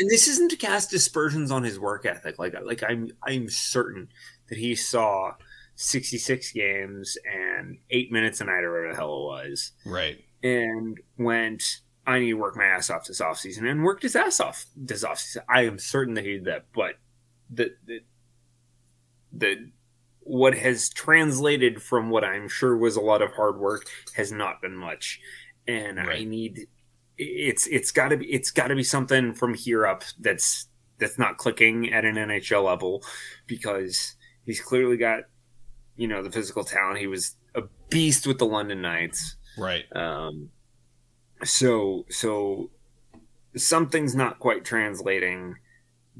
And this isn't to cast dispersions on his work ethic. Like like I'm I'm certain that he saw 66 games and eight minutes a night or whatever the hell it was.
Right.
And went I need to work my ass off this offseason and worked his ass off this offseason. I am certain that he did that, but the, the the what has translated from what I'm sure was a lot of hard work has not been much. And right. I need it's it's gotta be it's gotta be something from here up that's that's not clicking at an NHL level because he's clearly got, you know, the physical talent. He was a beast with the London Knights.
Right.
Um so so something's not quite translating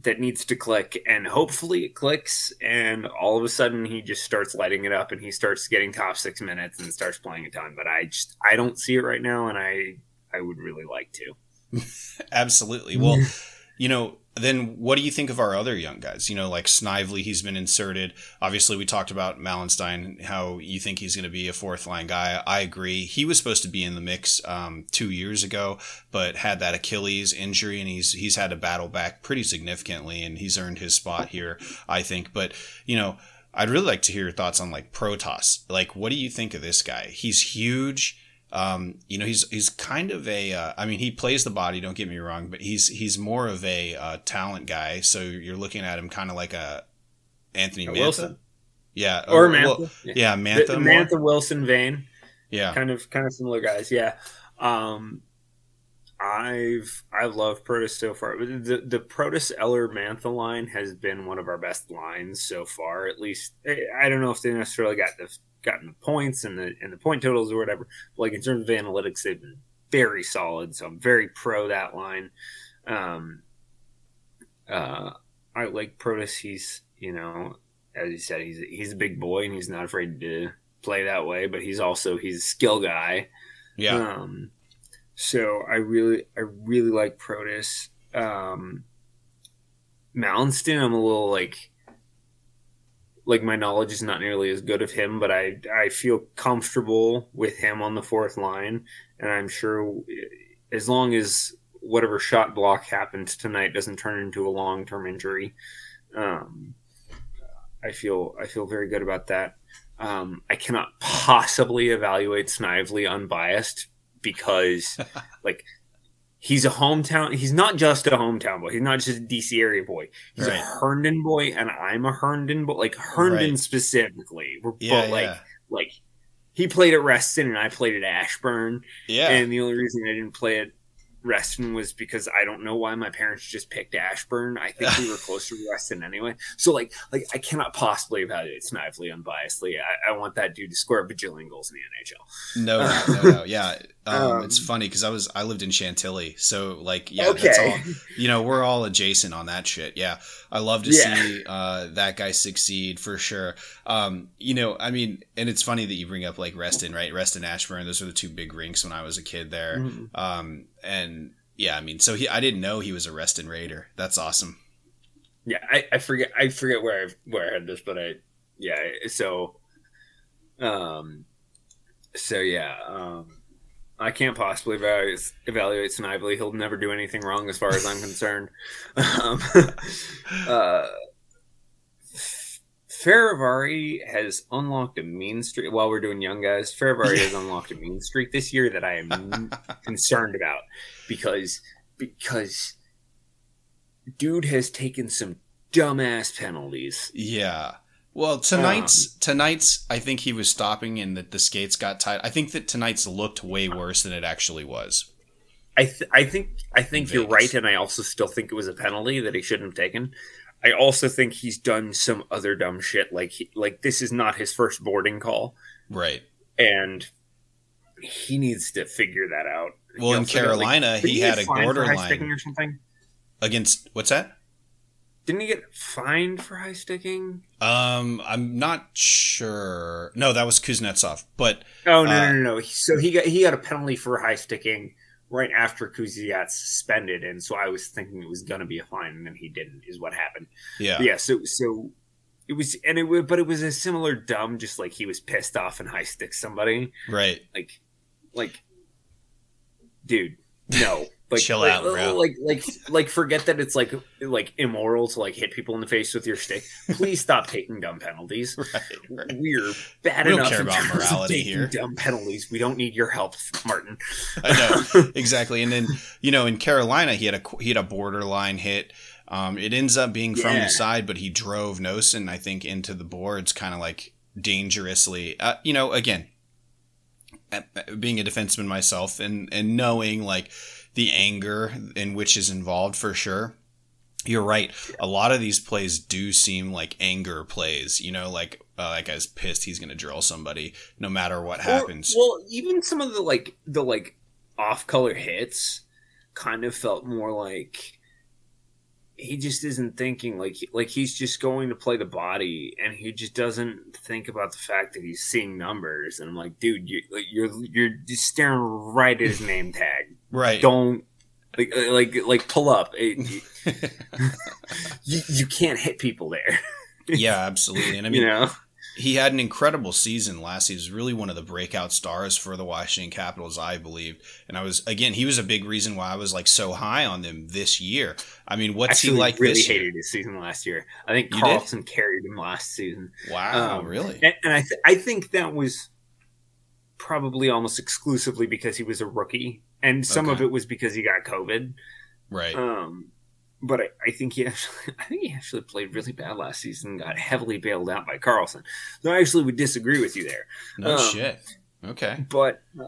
that needs to click and hopefully it clicks and all of a sudden he just starts lighting it up and he starts getting top six minutes and starts playing a ton but i just i don't see it right now and i i would really like to
absolutely well you know then what do you think of our other young guys? You know, like Snively, he's been inserted. Obviously, we talked about Malenstyn, how you think he's going to be a fourth line guy. I agree. He was supposed to be in the mix um, two years ago, but had that Achilles injury, and he's he's had to battle back pretty significantly, and he's earned his spot here, I think. But you know, I'd really like to hear your thoughts on like Protas. Like, what do you think of this guy? He's huge. Um, you know, he's he's kind of a. Uh, I mean, he plays the body. Don't get me wrong, but he's he's more of a uh, talent guy. So you're looking at him kind of like a Anthony Mantha. Wilson. Yeah,
or, or Mantha.
Well, yeah, Mantha. The,
Mantha Wilson vein.
Yeah,
kind of kind of similar guys. Yeah. Um, I've I love Protas so far. The the Protas Eller Mantha line has been one of our best lines so far. At least I don't know if they necessarily got the gotten the points and the and the point totals or whatever. Like in terms of analytics, they've been very solid. So I'm very pro that line. Um, uh, I like Protas. He's you know, as you said, he's he's a big boy and he's not afraid to play that way. But he's also he's a skill guy.
Yeah.
Um, so I really I really like Protas. Um, I'm a little like like my knowledge is not nearly as good of him, but I I feel comfortable with him on the fourth line, and I'm sure as long as whatever shot block happens tonight doesn't turn into a long term injury, um, I feel I feel very good about that. Um, I cannot possibly evaluate Snively unbiased because like he's a hometown. He's not just a hometown boy. He's not just a DC area boy. He's right. a Herndon boy, and I'm a Herndon boy. Like Herndon right. specifically,
yeah,
but like
yeah.
like he played at Reston, and I played at Ashburn.
Yeah,
and the only reason I didn't play at Reston was because I don't know why my parents just picked Ashburn. I think we were closer to Reston anyway. So like like I cannot possibly evaluate Snively unbiasedly. I, I want that dude to score a bajillion goals in the
NHL. No, no, no, no. Yeah. Um, um, it's funny because I was I lived in Chantilly, so like yeah, okay. that's all. You know, we're all adjacent on that shit. Yeah, I love to yeah. see uh, that guy succeed for sure. Um, you know, I mean, and it's funny that you bring up like Reston, right? Reston, Ashburn. Those are the two big rinks when I was a kid there. Mm-hmm. Um, and yeah, I mean, so he I didn't know he was a Reston Raider. That's awesome.
Yeah, I, I forget I forget where I where I had this, but I yeah. So, um, so yeah. Um, I can't possibly evaluate, evaluate Snively. He'll never do anything wrong as far as I'm concerned. Um, uh, Fehérváry has unlocked a mean streak. While we're doing young guys, Fehérváry has unlocked a mean streak this year that I am concerned about because because dude has taken some dumbass penalties.
Yeah. Well, um, tonight's tonight's I think he was stopping and that the skates got tight. I think that tonight's looked way worse than it actually was.
I th- I think I think you're right, and I also still think it was a penalty that he shouldn't have taken. I also think he's done some other dumb shit. Like he, like this is not his first boarding call,
Right.
and he needs to figure that out.
Well, in
got,
Carolina,
didn't
he had a
fined for high
borderline-
or something.
Against what's that?
Didn't he get fined for high sticking?
Um, I'm not sure. No, that was Kuznetsov. But
Oh no,
Uh,
no, no, no. So he got he got a penalty for high sticking right after Kuzi got suspended, and so I was thinking it was gonna be a fine, and then he didn't. Is what happened.
yeah,
But yeah. So so it was, and it was, but it was a similar dumb, just like he was pissed off and high stick somebody.
right.
Like, like, dude, no. Like,
Chill
like,
out, bro.
Like, like, like, forget that it's like, like immoral to like hit people in the face with your stick. Please stop taking dumb penalties.
Right, right.
We're bad
We don't
enough
care about morality here.
Dumb penalties. We don't need your help, Martin.
I know exactly. And then you know, in Carolina, he had a he had a borderline hit. Um, it ends up being from
Yeah.
the side, but he drove Nosen, I think, into the boards, kind of like dangerously. Uh, you know, again, uh, being a defenseman myself, and and knowing like the anger in which is involved for sure. You're right. A lot of these plays do seem like anger plays. You know, like uh, that guy's pissed. He's going to drill somebody no matter what happens.
Well, even some of the like the like off color hits kind of felt more like he just isn't thinking like like he's just going to play the body and he just doesn't think about the fact that he's seeing numbers. And I'm like dude you, like, you're you're just staring right at his name tag.
Right.
don't like uh, like like pull up. It- you, you can't hit people there.
Yeah, absolutely. And I mean,
you know
he had an incredible season last. He was really one of the breakout stars for the Washington Capitals, I believe. And I was again, he was a big reason why I was like so high on them this year. I mean, what's
actually
he like
really
this year?
Really hated his season last year I think Carlson carried him last season
Wow,
Um,
really?
And, and I, th- I think that was probably almost exclusively because he was a rookie, and some of it was because he got COVID.
right.
Um, but I, I think he actually, I think he actually played really bad last season. and Got heavily bailed out by Carlson. So I actually would disagree with you there.
no
um,
shit. Okay.
But uh,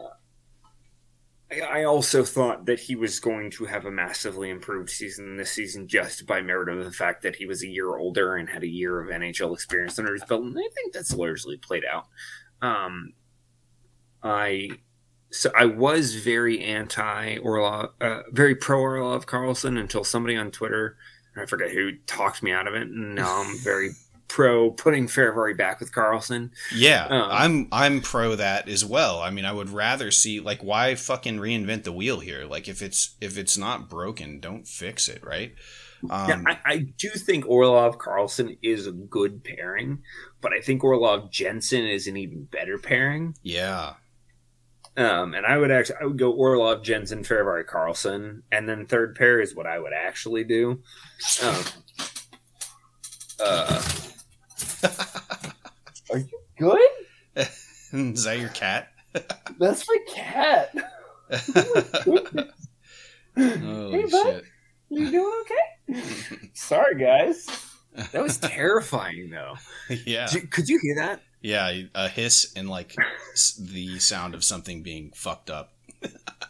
I, I also thought that he was going to have a massively improved season this season just by merit of the fact that he was a year older and had a year of NHL experience under his belt. And I think that's largely played out. Um, I so I was very anti Orlov, uh, very pro Orlov Carlson until somebody on Twitter, I forget who, talked me out of it, and now I'm very pro putting Fehérváry back with Carlson.
Yeah,
um,
I'm I'm pro that as well. I mean, I would rather see like why fucking reinvent the wheel here? Like if it's if it's not broken, don't fix it, right? Um,
yeah, I, I do think Orlov Carlson is a good pairing, but I think Orlov Jensen is an even better pairing.
yeah.
Um, and I would actually I would go Orlov Jensen Fehérváry Carlson, and then third pair is what I would actually do. Um, uh, are you good?
Is that your cat?
That's my cat.
Holy
Hey, bud.
shit.
You doing okay? Sorry, guys. That was terrifying, though.
yeah.
Did- Could you hear that?
Yeah, a hiss and like the sound of something being fucked up.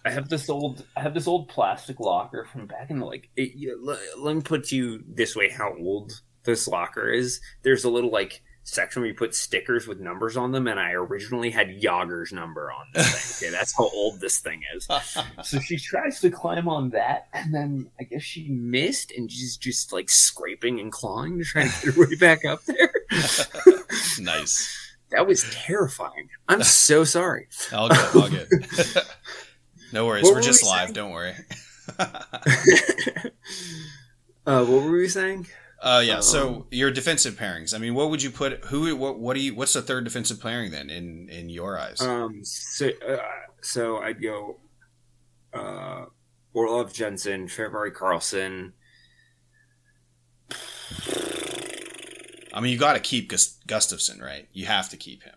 I have this old I have this old plastic locker from back in the like it, you, let, let me put you this way how old this locker is. There's a little like section where you put stickers with numbers on them and I originally had Jagr's number on this thing. Okay, that's how old this thing is. So she tries to climb on that and then I guess she missed and she's just like scraping and clawing to try to get her way back up there.
nice.
That was terrifying. I'm so sorry.
All good. All good. no worries.
What
We're just
we
live.
saying?
Don't worry.
uh, what were we saying?
Uh, yeah. So
Um,
your defensive pairings. I mean, what would you put? Who? What? What do you? What's the third defensive pairing then in in your eyes?
Um, so, uh, so I'd go uh, Orlov Jensen, Fehérváry Carlson.
I mean, you got to keep Gus- Gustafsson, right? You have to keep him.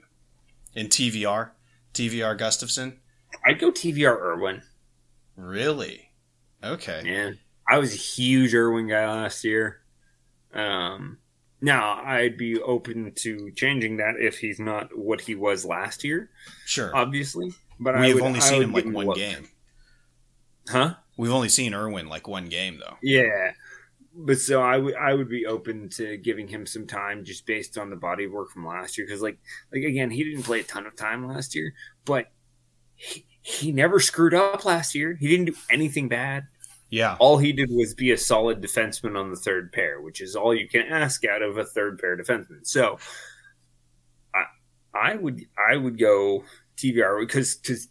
In TVR, TVR Gustafsson.
I'd go TVR Irwin.
Really? Okay.
Yeah, I was a huge Irwin guy last year. Um, now I'd be open to changing that if he's not what he was last year.
Sure.
Obviously, but I
We've only
I
seen him like one
look.
game.
huh?
We've only seen Irwin like one game though.
Yeah, but so I would I would be open to giving him some time just based on the body of work from last year because like like again he didn't play a ton of time last year, but he, he never screwed up last year. He didn't do anything bad.
Yeah.
All he did was be a solid defenseman on the third pair, which is all you can ask out of a third pair defenseman. So I I would I would go TVR because because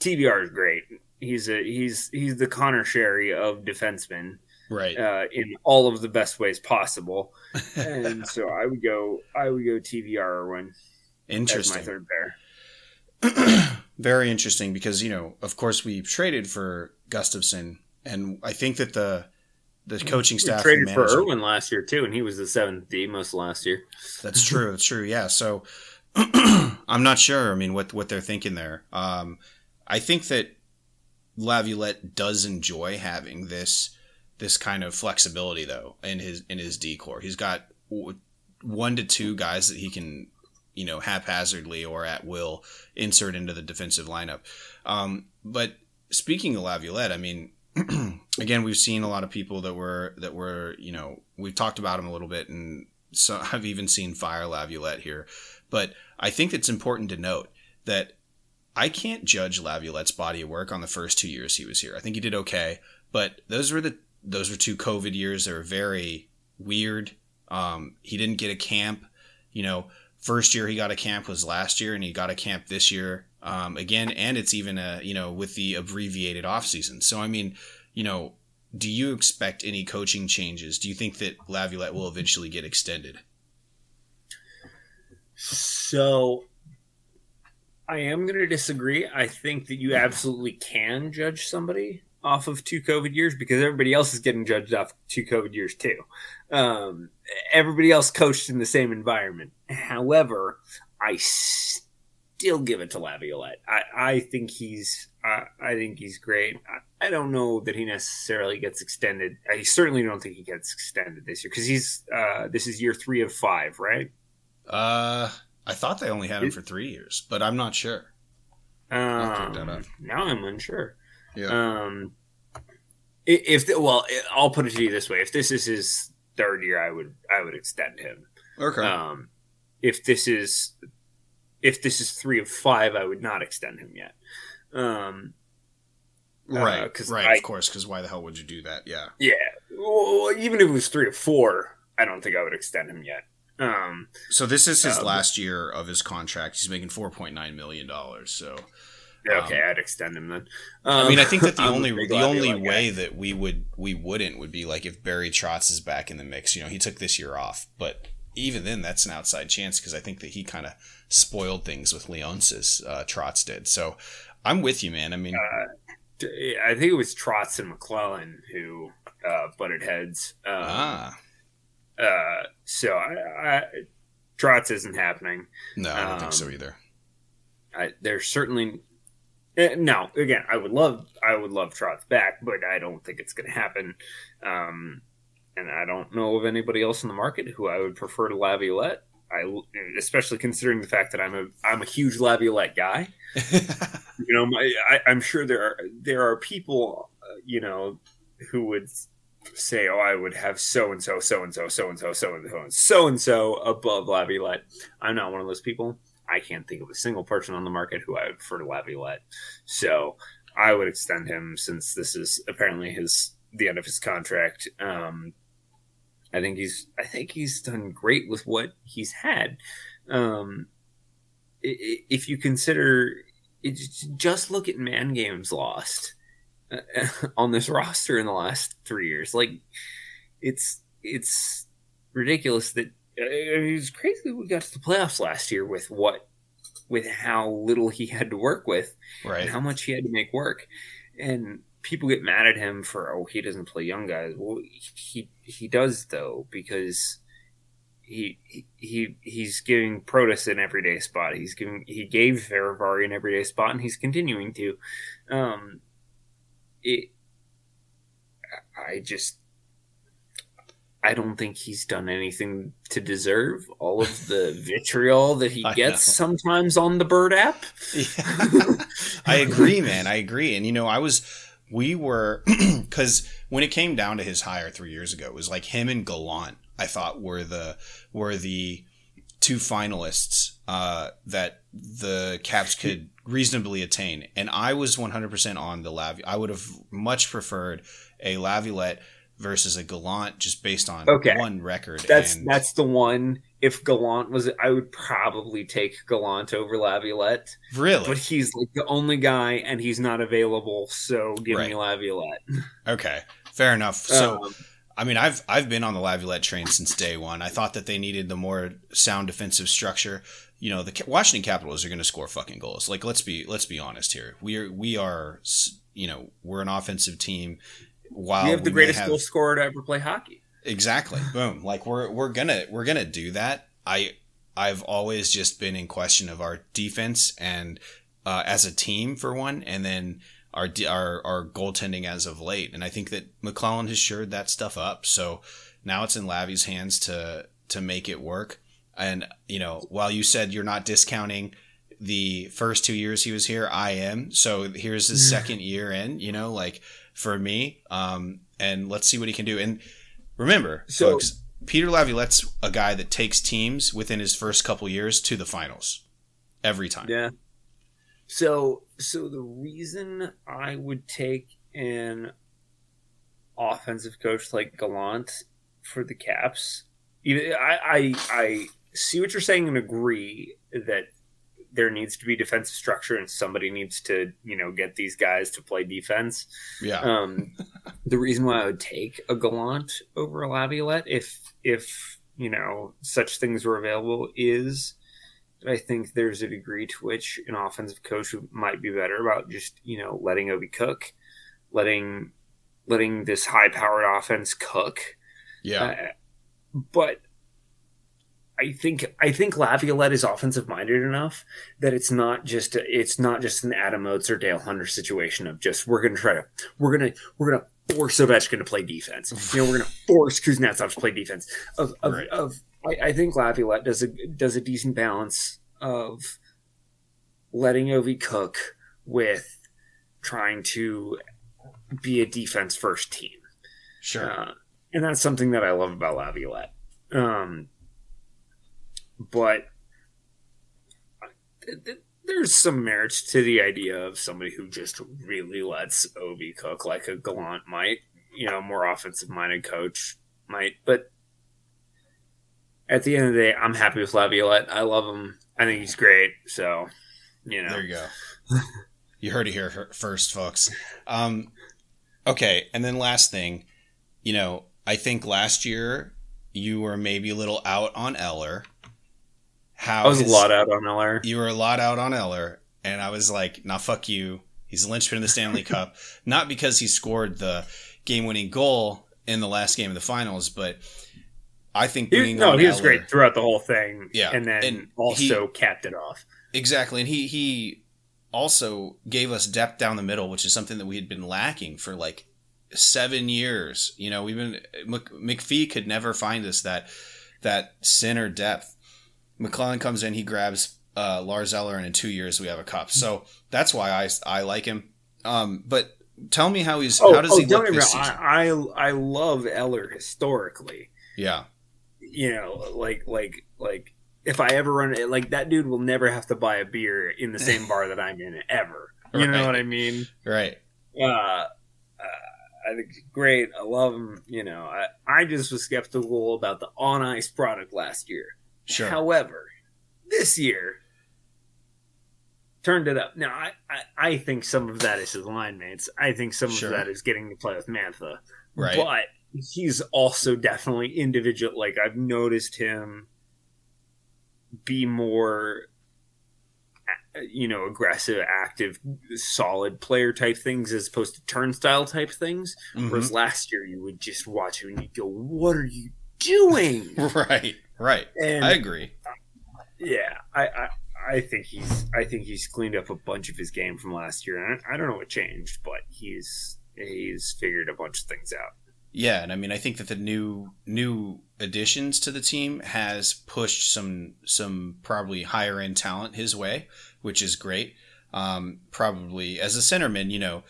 TVR is great. He's a he's he's the Connor Sheary of defensemen
Right.
uh, in all of the best ways possible. And so I would go I would go TVR Irwin as my third pair.
Very interesting because you know, of course, we traded for Gustafsson, and I think that the the coaching
We
staff
traded
and
for Irwin last year too, and he was the seventh D most last year.
That's true. That's true. Yeah. So I'm not sure. I mean, what what they're thinking there. Um, I think that Laviolette does enjoy having this this kind of flexibility though in his in his D corps. He's got one to two guys that he can you know haphazardly or at will insert into the defensive lineup. Um, but speaking of Laviolette, I mean. again, we've seen a lot of people that were that were you know we've talked about him a little bit, and so I've even seen Fire Laviolette here. But I think it's important to note that I can't judge Laviolette's body of work on the first two years he was here. I think he did okay, but those were the those were two COVID years. They were very weird. Um, he didn't get a camp. You know, first year he got a camp was last year, and he got a camp this year um, again. And it's even a you know with the abbreviated off season. So I mean, you know, do you expect any coaching changes? Do you think that Laviolette will eventually get extended?
So I am going to disagree. I think that you absolutely can judge somebody off of two COVID years because everybody else is getting judged off two COVID years too. Um, everybody else coached in the same environment. However, I still give it to Laviolette. I, I think he's I, I think he's great. I, I don't know that he necessarily gets extended. I certainly don't think he gets extended this year because he's uh, this is year three of five, right?
Uh, I thought they only had him for three years, but I'm not sure. I'll look that
Um, now I'm unsure.
Yeah.
Um, if the, well, I'll put it to you this way: if this is his third year, I would I would extend him.
okay.
Um, if this is if this is three of five, I would not extend him yet. Um,
right.
'cause
right.
I-
of course. Because why the hell would you do that? Yeah.
yeah, well, even if it was three of four, I don't think I would extend him yet. Um,
So this is his
Uh,
last year of his contract. He's making four point nine million dollars. So
okay, I'd extend him then. Um,
I mean, I think that the only the only
guy.
way that we would we wouldn't would be like if Barry Trotz is back in the mix. You know, he took this year off, but even then, that's an outside chance because I think that he kind of spoiled things with Leonsis. Uh, Trotz did. So I'm with you, man. I mean,
I think it was Trotz and MacLellan who uh, butted heads. Um,
ah,
Uh, so I, I, Trotz isn't happening.
no, I don't think so
um,
either.
I, there's certainly eh, no. Again, I would love I would love Trotz back, but I don't think it's going to happen. Um, and I don't know of anybody else in the market who I would prefer to Laviolette. I, especially considering the fact that I'm a I'm a huge Laviolette guy. You know, my, I, I'm sure there are there are people, uh, you know, who would say, "Oh, I would have so and so, so and so, so and so, so and so, so and so above Laviolette." I'm not one of those people. I can't think of a single person on the market who I would prefer to Laviolette. So I would extend him since this is apparently his the end of his contract. Um, I think he's I think he's done great with what he's had. Um, if you consider just look at man games lost uh, on this roster in the last three years. Like it's it's ridiculous that it was crazy we got to the playoffs last year with what with how little he had to work with
right.
and how much he had to make work. And people get mad at him for oh he doesn't play young guys. Well, he he does though because he he he's giving Protas an everyday spot. He's giving he gave Fehérváry an everyday spot, and he's continuing to. Um, it, I just I don't think he's done anything to deserve all of the vitriol that he gets sometimes on the Bird app.
Yeah. I agree, man. I agree. And you know, I was we were because when it came down to his hire three years ago, it was like him and Gallant. I thought were the were the two finalists uh, that the Caps could reasonably attain, and I was 100% on the Lav. I would have much preferred a Laviolette versus a Gallant just based on
Okay.
one record.
That's
and,
that's the one. If Gallant was, I would probably take Gallant over Laviolette,
really
but he's like the only guy, and he's not available. So give me
Right.
Laviolette.
okay. Fair enough. So,
Um,
I mean, I've I've been on the Laviolette train since day one. I thought that they needed the more sound defensive structure. You know, the Washington Capitals are going to score fucking goals. Like, let's be let's be honest here. We are we are you know we're an offensive team. While
we have the greatest
have-
goal scorer to ever play hockey.
Exactly. Boom. Like we're we're gonna we're gonna do that. I I've always just been in question of our defense and uh, as a team for one, and then our our our goaltending as of late. And I think that MacLellan has shored that stuff up. So now it's in Lavi's hands to to make it work. And you know, while you said you're not discounting the first two years he was here, I am. So here's his second year in. You know, like for me. Um, and let's see what he can do. And remember,
So-
folks, Peter Laviolette's a guy that takes teams within his first couple years to the finals every time.
Yeah. So so the reason I would take an offensive coach like Gallant for the Caps, even I I, I see what you're saying and agree that there needs to be defensive structure and somebody needs to you know get these guys to play defense.
Yeah.
Um, the reason why I would take a Gallant over a Laviolette, if if you know such things were available, is I think there's a degree to which an offensive coach might be better about just you know letting Ovi cook, letting letting this high powered offense cook.
yeah.
Uh, but I think I think Laviolette is offensive minded enough that it's not just a, it's not just an Adam Oates or Dale Hunter situation of just we're gonna try to we're gonna we're gonna force Ovechkin to play defense. You know, we're gonna force Kuznetsov to play defense. Of of,
Right.
of I, I think Laviolette does a does a decent balance of letting Ovi cook with trying to be a defense first team.
sure.
Uh, and that's something that I love about Laviolette. Um, but th- th- there's some merit to the idea of somebody who just really lets Ovi cook like a Gallant might, you know, more offensive minded coach might. But at the end of the day, I'm happy with Laviolette. I love him. I think he's great. So, you know,
There you go. you heard it here first, folks. Um, okay, and then last thing, you know, I think last year you were maybe a little out on Eller. How
I was
his-
a lot out on Eller.
You were a lot out on Eller, and I was like, "Nah, fuck you." He's a linchpin in the Stanley Cup, not because he scored the game-winning goal in the last game of the finals, but I think
He, no, he was
Eller-
great throughout the whole thing.
Yeah,
and then
and
also capped it off.
Exactly, and he he also gave us depth down the middle, which is something that we had been lacking for like seven years. You know, we've been McPhee could never find us that that center depth. MacLellan comes in, he grabs uh, Lars Eller, and in two years we have a cup. So that's why I I like him. Um, but tell me how he's how does he
don't
look this season?
I, I I love Eller historically.
yeah,
You know, like like like if I ever run it, like that dude will never have to buy a beer in the same bar that I'm in ever. You know what I mean?
right.
Uh, uh, I think great. I love him. You know, I, I just was skeptical about the on ice product last year.
Sure.
However, this year turned it up. Now, I, I, I think some of that is his line mates. I think some
Sure.
of that is getting to play with Mantha.
Right.
But he's also definitely individual. Like, I've noticed him be more, you know, aggressive, active, solid player type things as opposed to turnstile type things.
Mhm.
Whereas last year, you would just watch him and you'd go, "What are you? doing?
right, right.
And
I agree.
yeah, I, I I think he's I think he's cleaned up a bunch of his game from last year. And I, I don't know what changed, but he's he's figured a bunch of things out.
Yeah, and I mean, I think that the new new additions to the team has pushed some some probably higher end talent his way, which is great. Um, probably as a centerman, you know,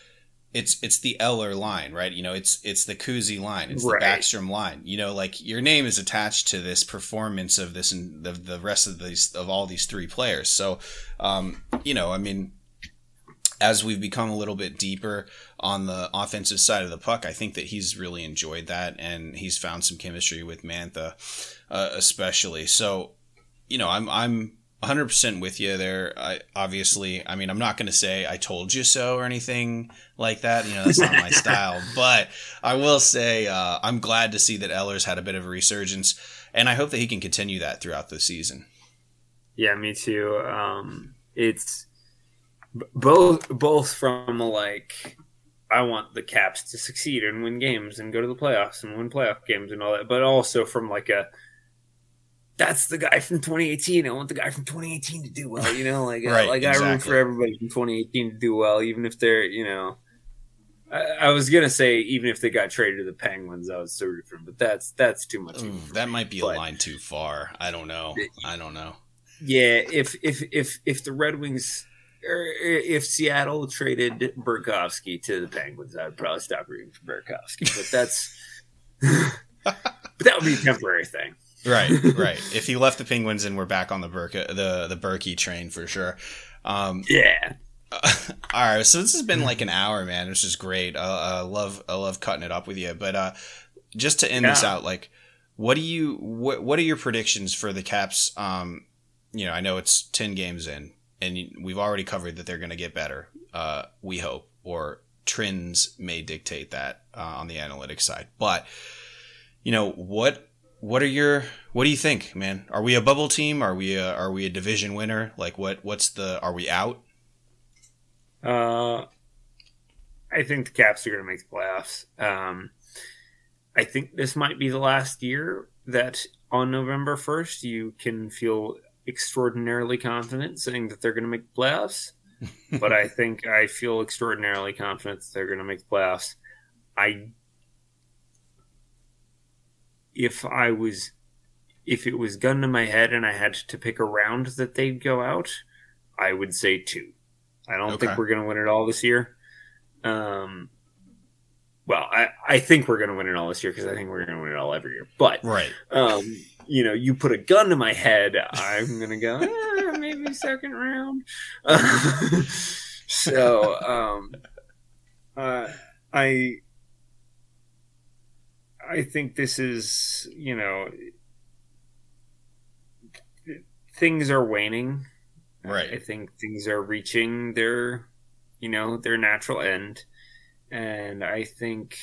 it's it's the Eller line, right? You know, it's it's the Kuzi line, it's
Right.
the Backstrom line. You know, like your name is attached to this performance of this and the the rest of these of all these three players. So, um, you know, I mean, as we've become a little bit deeper on the offensive side of the puck, I think that he's really enjoyed that and he's found some chemistry with Mantha, uh, especially. So, you know, I'm I'm 100% with you there. I obviously, I mean, I'm not going to say I told you so or anything like that. You know, that's not my style. But I will say uh, I'm glad to see that Eller's had a bit of a resurgence, and I hope that he can continue that throughout the season.
Yeah, me too. Um, it's both both from like I want the Caps to succeed and win games and go to the playoffs and win playoff games and all that, but also from like a that's the guy from 2018. I want the guy from 2018 to do well. You know, like uh,
Right,
like I root
exactly.
for everybody from 2018 to do well, even if they're you know. I, I was gonna say even if they got traded to the Penguins, I was so root for them, but that's that's too much.
Ooh, that
me.
might be a line too far. I don't know. I don't know.
Yeah, if if if if the Red Wings or if Seattle traded Burakovsky to the Penguins, I'd probably stop rooting for Burakovsky. But that's but that would be a temporary thing.
Right, right. if he left the Penguins and we're back on the Burka, the the Berkey train for sure. Um,
Yeah.
all right, so this has been like an hour, man. This is great. I, I love I love cutting it up with you. But uh, just to end this out, like, what do you what what are your predictions for the Caps? Um, you know, I know it's ten games in, and we've already covered that they're going to get better. Uh, we hope, or trends may dictate that uh, on the analytics side. But you know what? What are your what do you think, man? Are we a bubble team? Are we a, are we a division winner? Like what what's the are we out?
Uh, I think the Caps are going to make the playoffs. Um, I think this might be the last year that on November 1st you can feel extraordinarily confident saying that they're going to make the playoffs. but I think I feel extraordinarily confident that they're going to make the playoffs. I, if I was, if it was gun to my head and I had to pick a round that they'd go out, I would say two. I don't
Okay.
think we're going to win it all this year. Um, well, I, I think we're going to win it all this year because I think we're going to win it all every year. But
Right.
um, you know, you put a gun to my head, I'm gonna go "Eh, maybe second round. so, um, uh, I, I think this is, you know, things are waning.
Right.
I think things are reaching their, you know, their natural end, and I think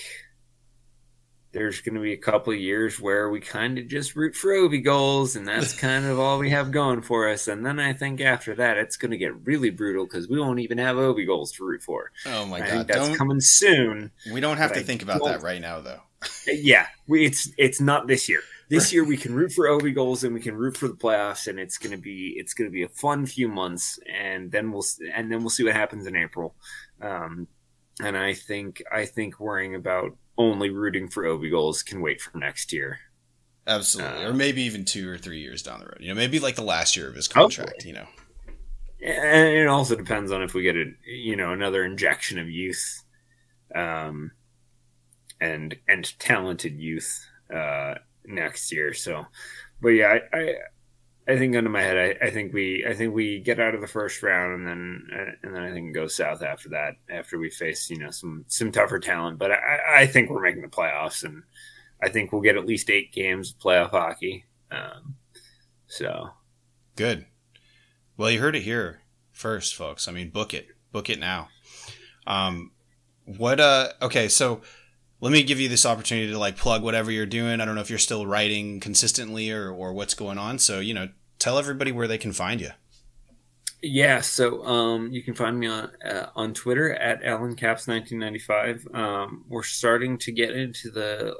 there's going to be a couple of years where we kind of just root for Ovi goals, and that's kind of all we have going for us. And then I think after that, it's going to get really brutal because we won't even have Ovi goals to root for.
Oh my
I
god.
think that's
Don't
coming soon.
we don't have to
I
think about that right now though.
Yeah, we, it's it's not this year. This year we can root for Ovi goals and we can root for the playoffs, and it's gonna be it's gonna be a fun few months, and then we'll and then we'll see what happens in April. Um, and I think I think worrying about only rooting for Ovi goals can wait for next year.
Absolutely.
Uh,
or maybe even 2 or 3 years down the road. You know, maybe like the last year of his contract, you know.
And it also depends on if we get a you know another injection of youth, um, and and talented youth uh, next year. So, but yeah, I, I I think under my head, I, I think we I think we get out of the first round, and then uh, and then I think goes south after that. After we face you know some some tougher talent, but I, I think we're making the playoffs, and I think we'll get at least eight games of playoff hockey. Um, so
Good. Well, you heard it here first, folks. I mean, book it. Book it now. Um what uh okay, so let me give you this opportunity to like plug whatever you're doing. I don't know if you're still writing consistently or or what's going on. So, you know, tell everybody where they can find you.
Yeah, so um, you can find me on uh, on Twitter at AllenCaps1995. Um, we're starting to get into the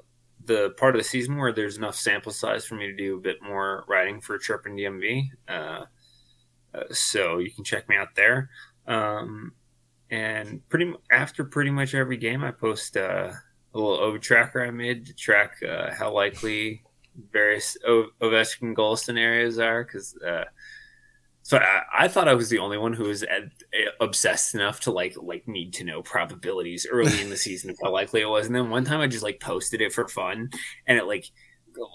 the part of the season where there's enough sample size for me to do a bit more writing for Chirpin DMV. Uh, uh, so you can check me out there. Um, and pretty after pretty much every game, I post uh, a little O tracker I made to track uh, how likely various o- Ovechkin goal scenarios are because uh, so I, I, thought I was the only one who was ad, obsessed enough to like like need to know probabilities early in the season of how likely it was. And then one time I just like posted it for fun, and it like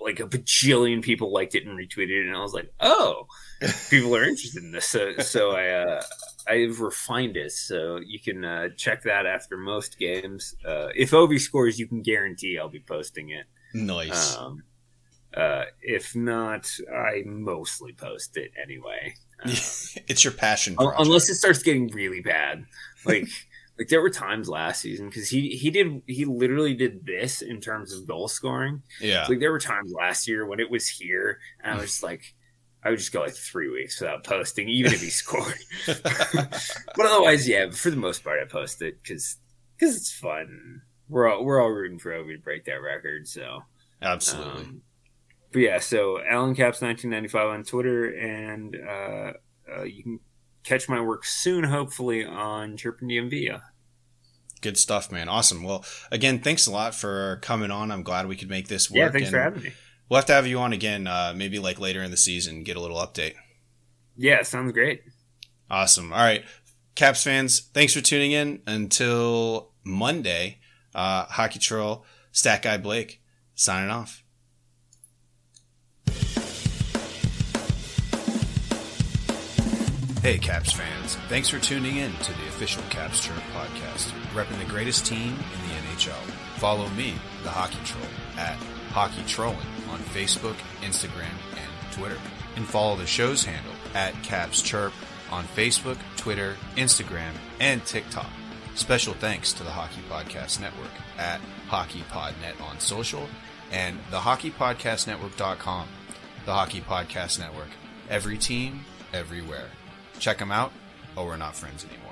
like a bajillion people liked it and retweeted it, and I was like, oh, people are interested in this. So so I uh, I've refined it, so you can uh, check that after most games. Uh, if Ovi scores, you can guarantee I'll be posting it.
Nice.
Um, uh, if not, I mostly post it anyway. Um,
it's your passion,
project. unless it starts getting really bad. Like, like there were times last season because he he did he literally did this in terms of goal scoring.
Yeah,
so, like there were times last year when it was here, and I was just like. I would just go like three weeks without posting, even if he scored. but otherwise, yeah, for the most part, I post it because because it's fun. We're all we're all rooting for Ovi to break that record. So
absolutely. Um,
but yeah, so Allen Caps 1995 on Twitter, and uh, uh, you can catch my work soon, hopefully, on Chirpin DMV.
Good stuff, man. Awesome. Well, again, thanks a lot for coming on. I'm glad we could make this work.
Yeah, thanks for having me.
We'll have to have you on again, uh, maybe like later in the season, get a little update.
Yeah, sounds great.
Awesome. All right, Caps fans, thanks for tuning in. Until Monday, uh, Hockey Troll, Stat Guy Blake, signing off. Hey, Caps fans. Thanks for tuning in to the official Caps Chirp podcast, repping the greatest team in the NHL. Follow me, the Hockey Troll, at Hockey Trolling on Facebook, Instagram, and Twitter. And follow the show's handle at Caps Chirp on Facebook, Twitter, Instagram, and TikTok. Special thanks to the Hockey Podcast Network at HockeyPodNet on social and the HockeyPodcastNetwork.com. The Hockey Podcast Network. Every team, everywhere. Check them out, or we're not friends anymore.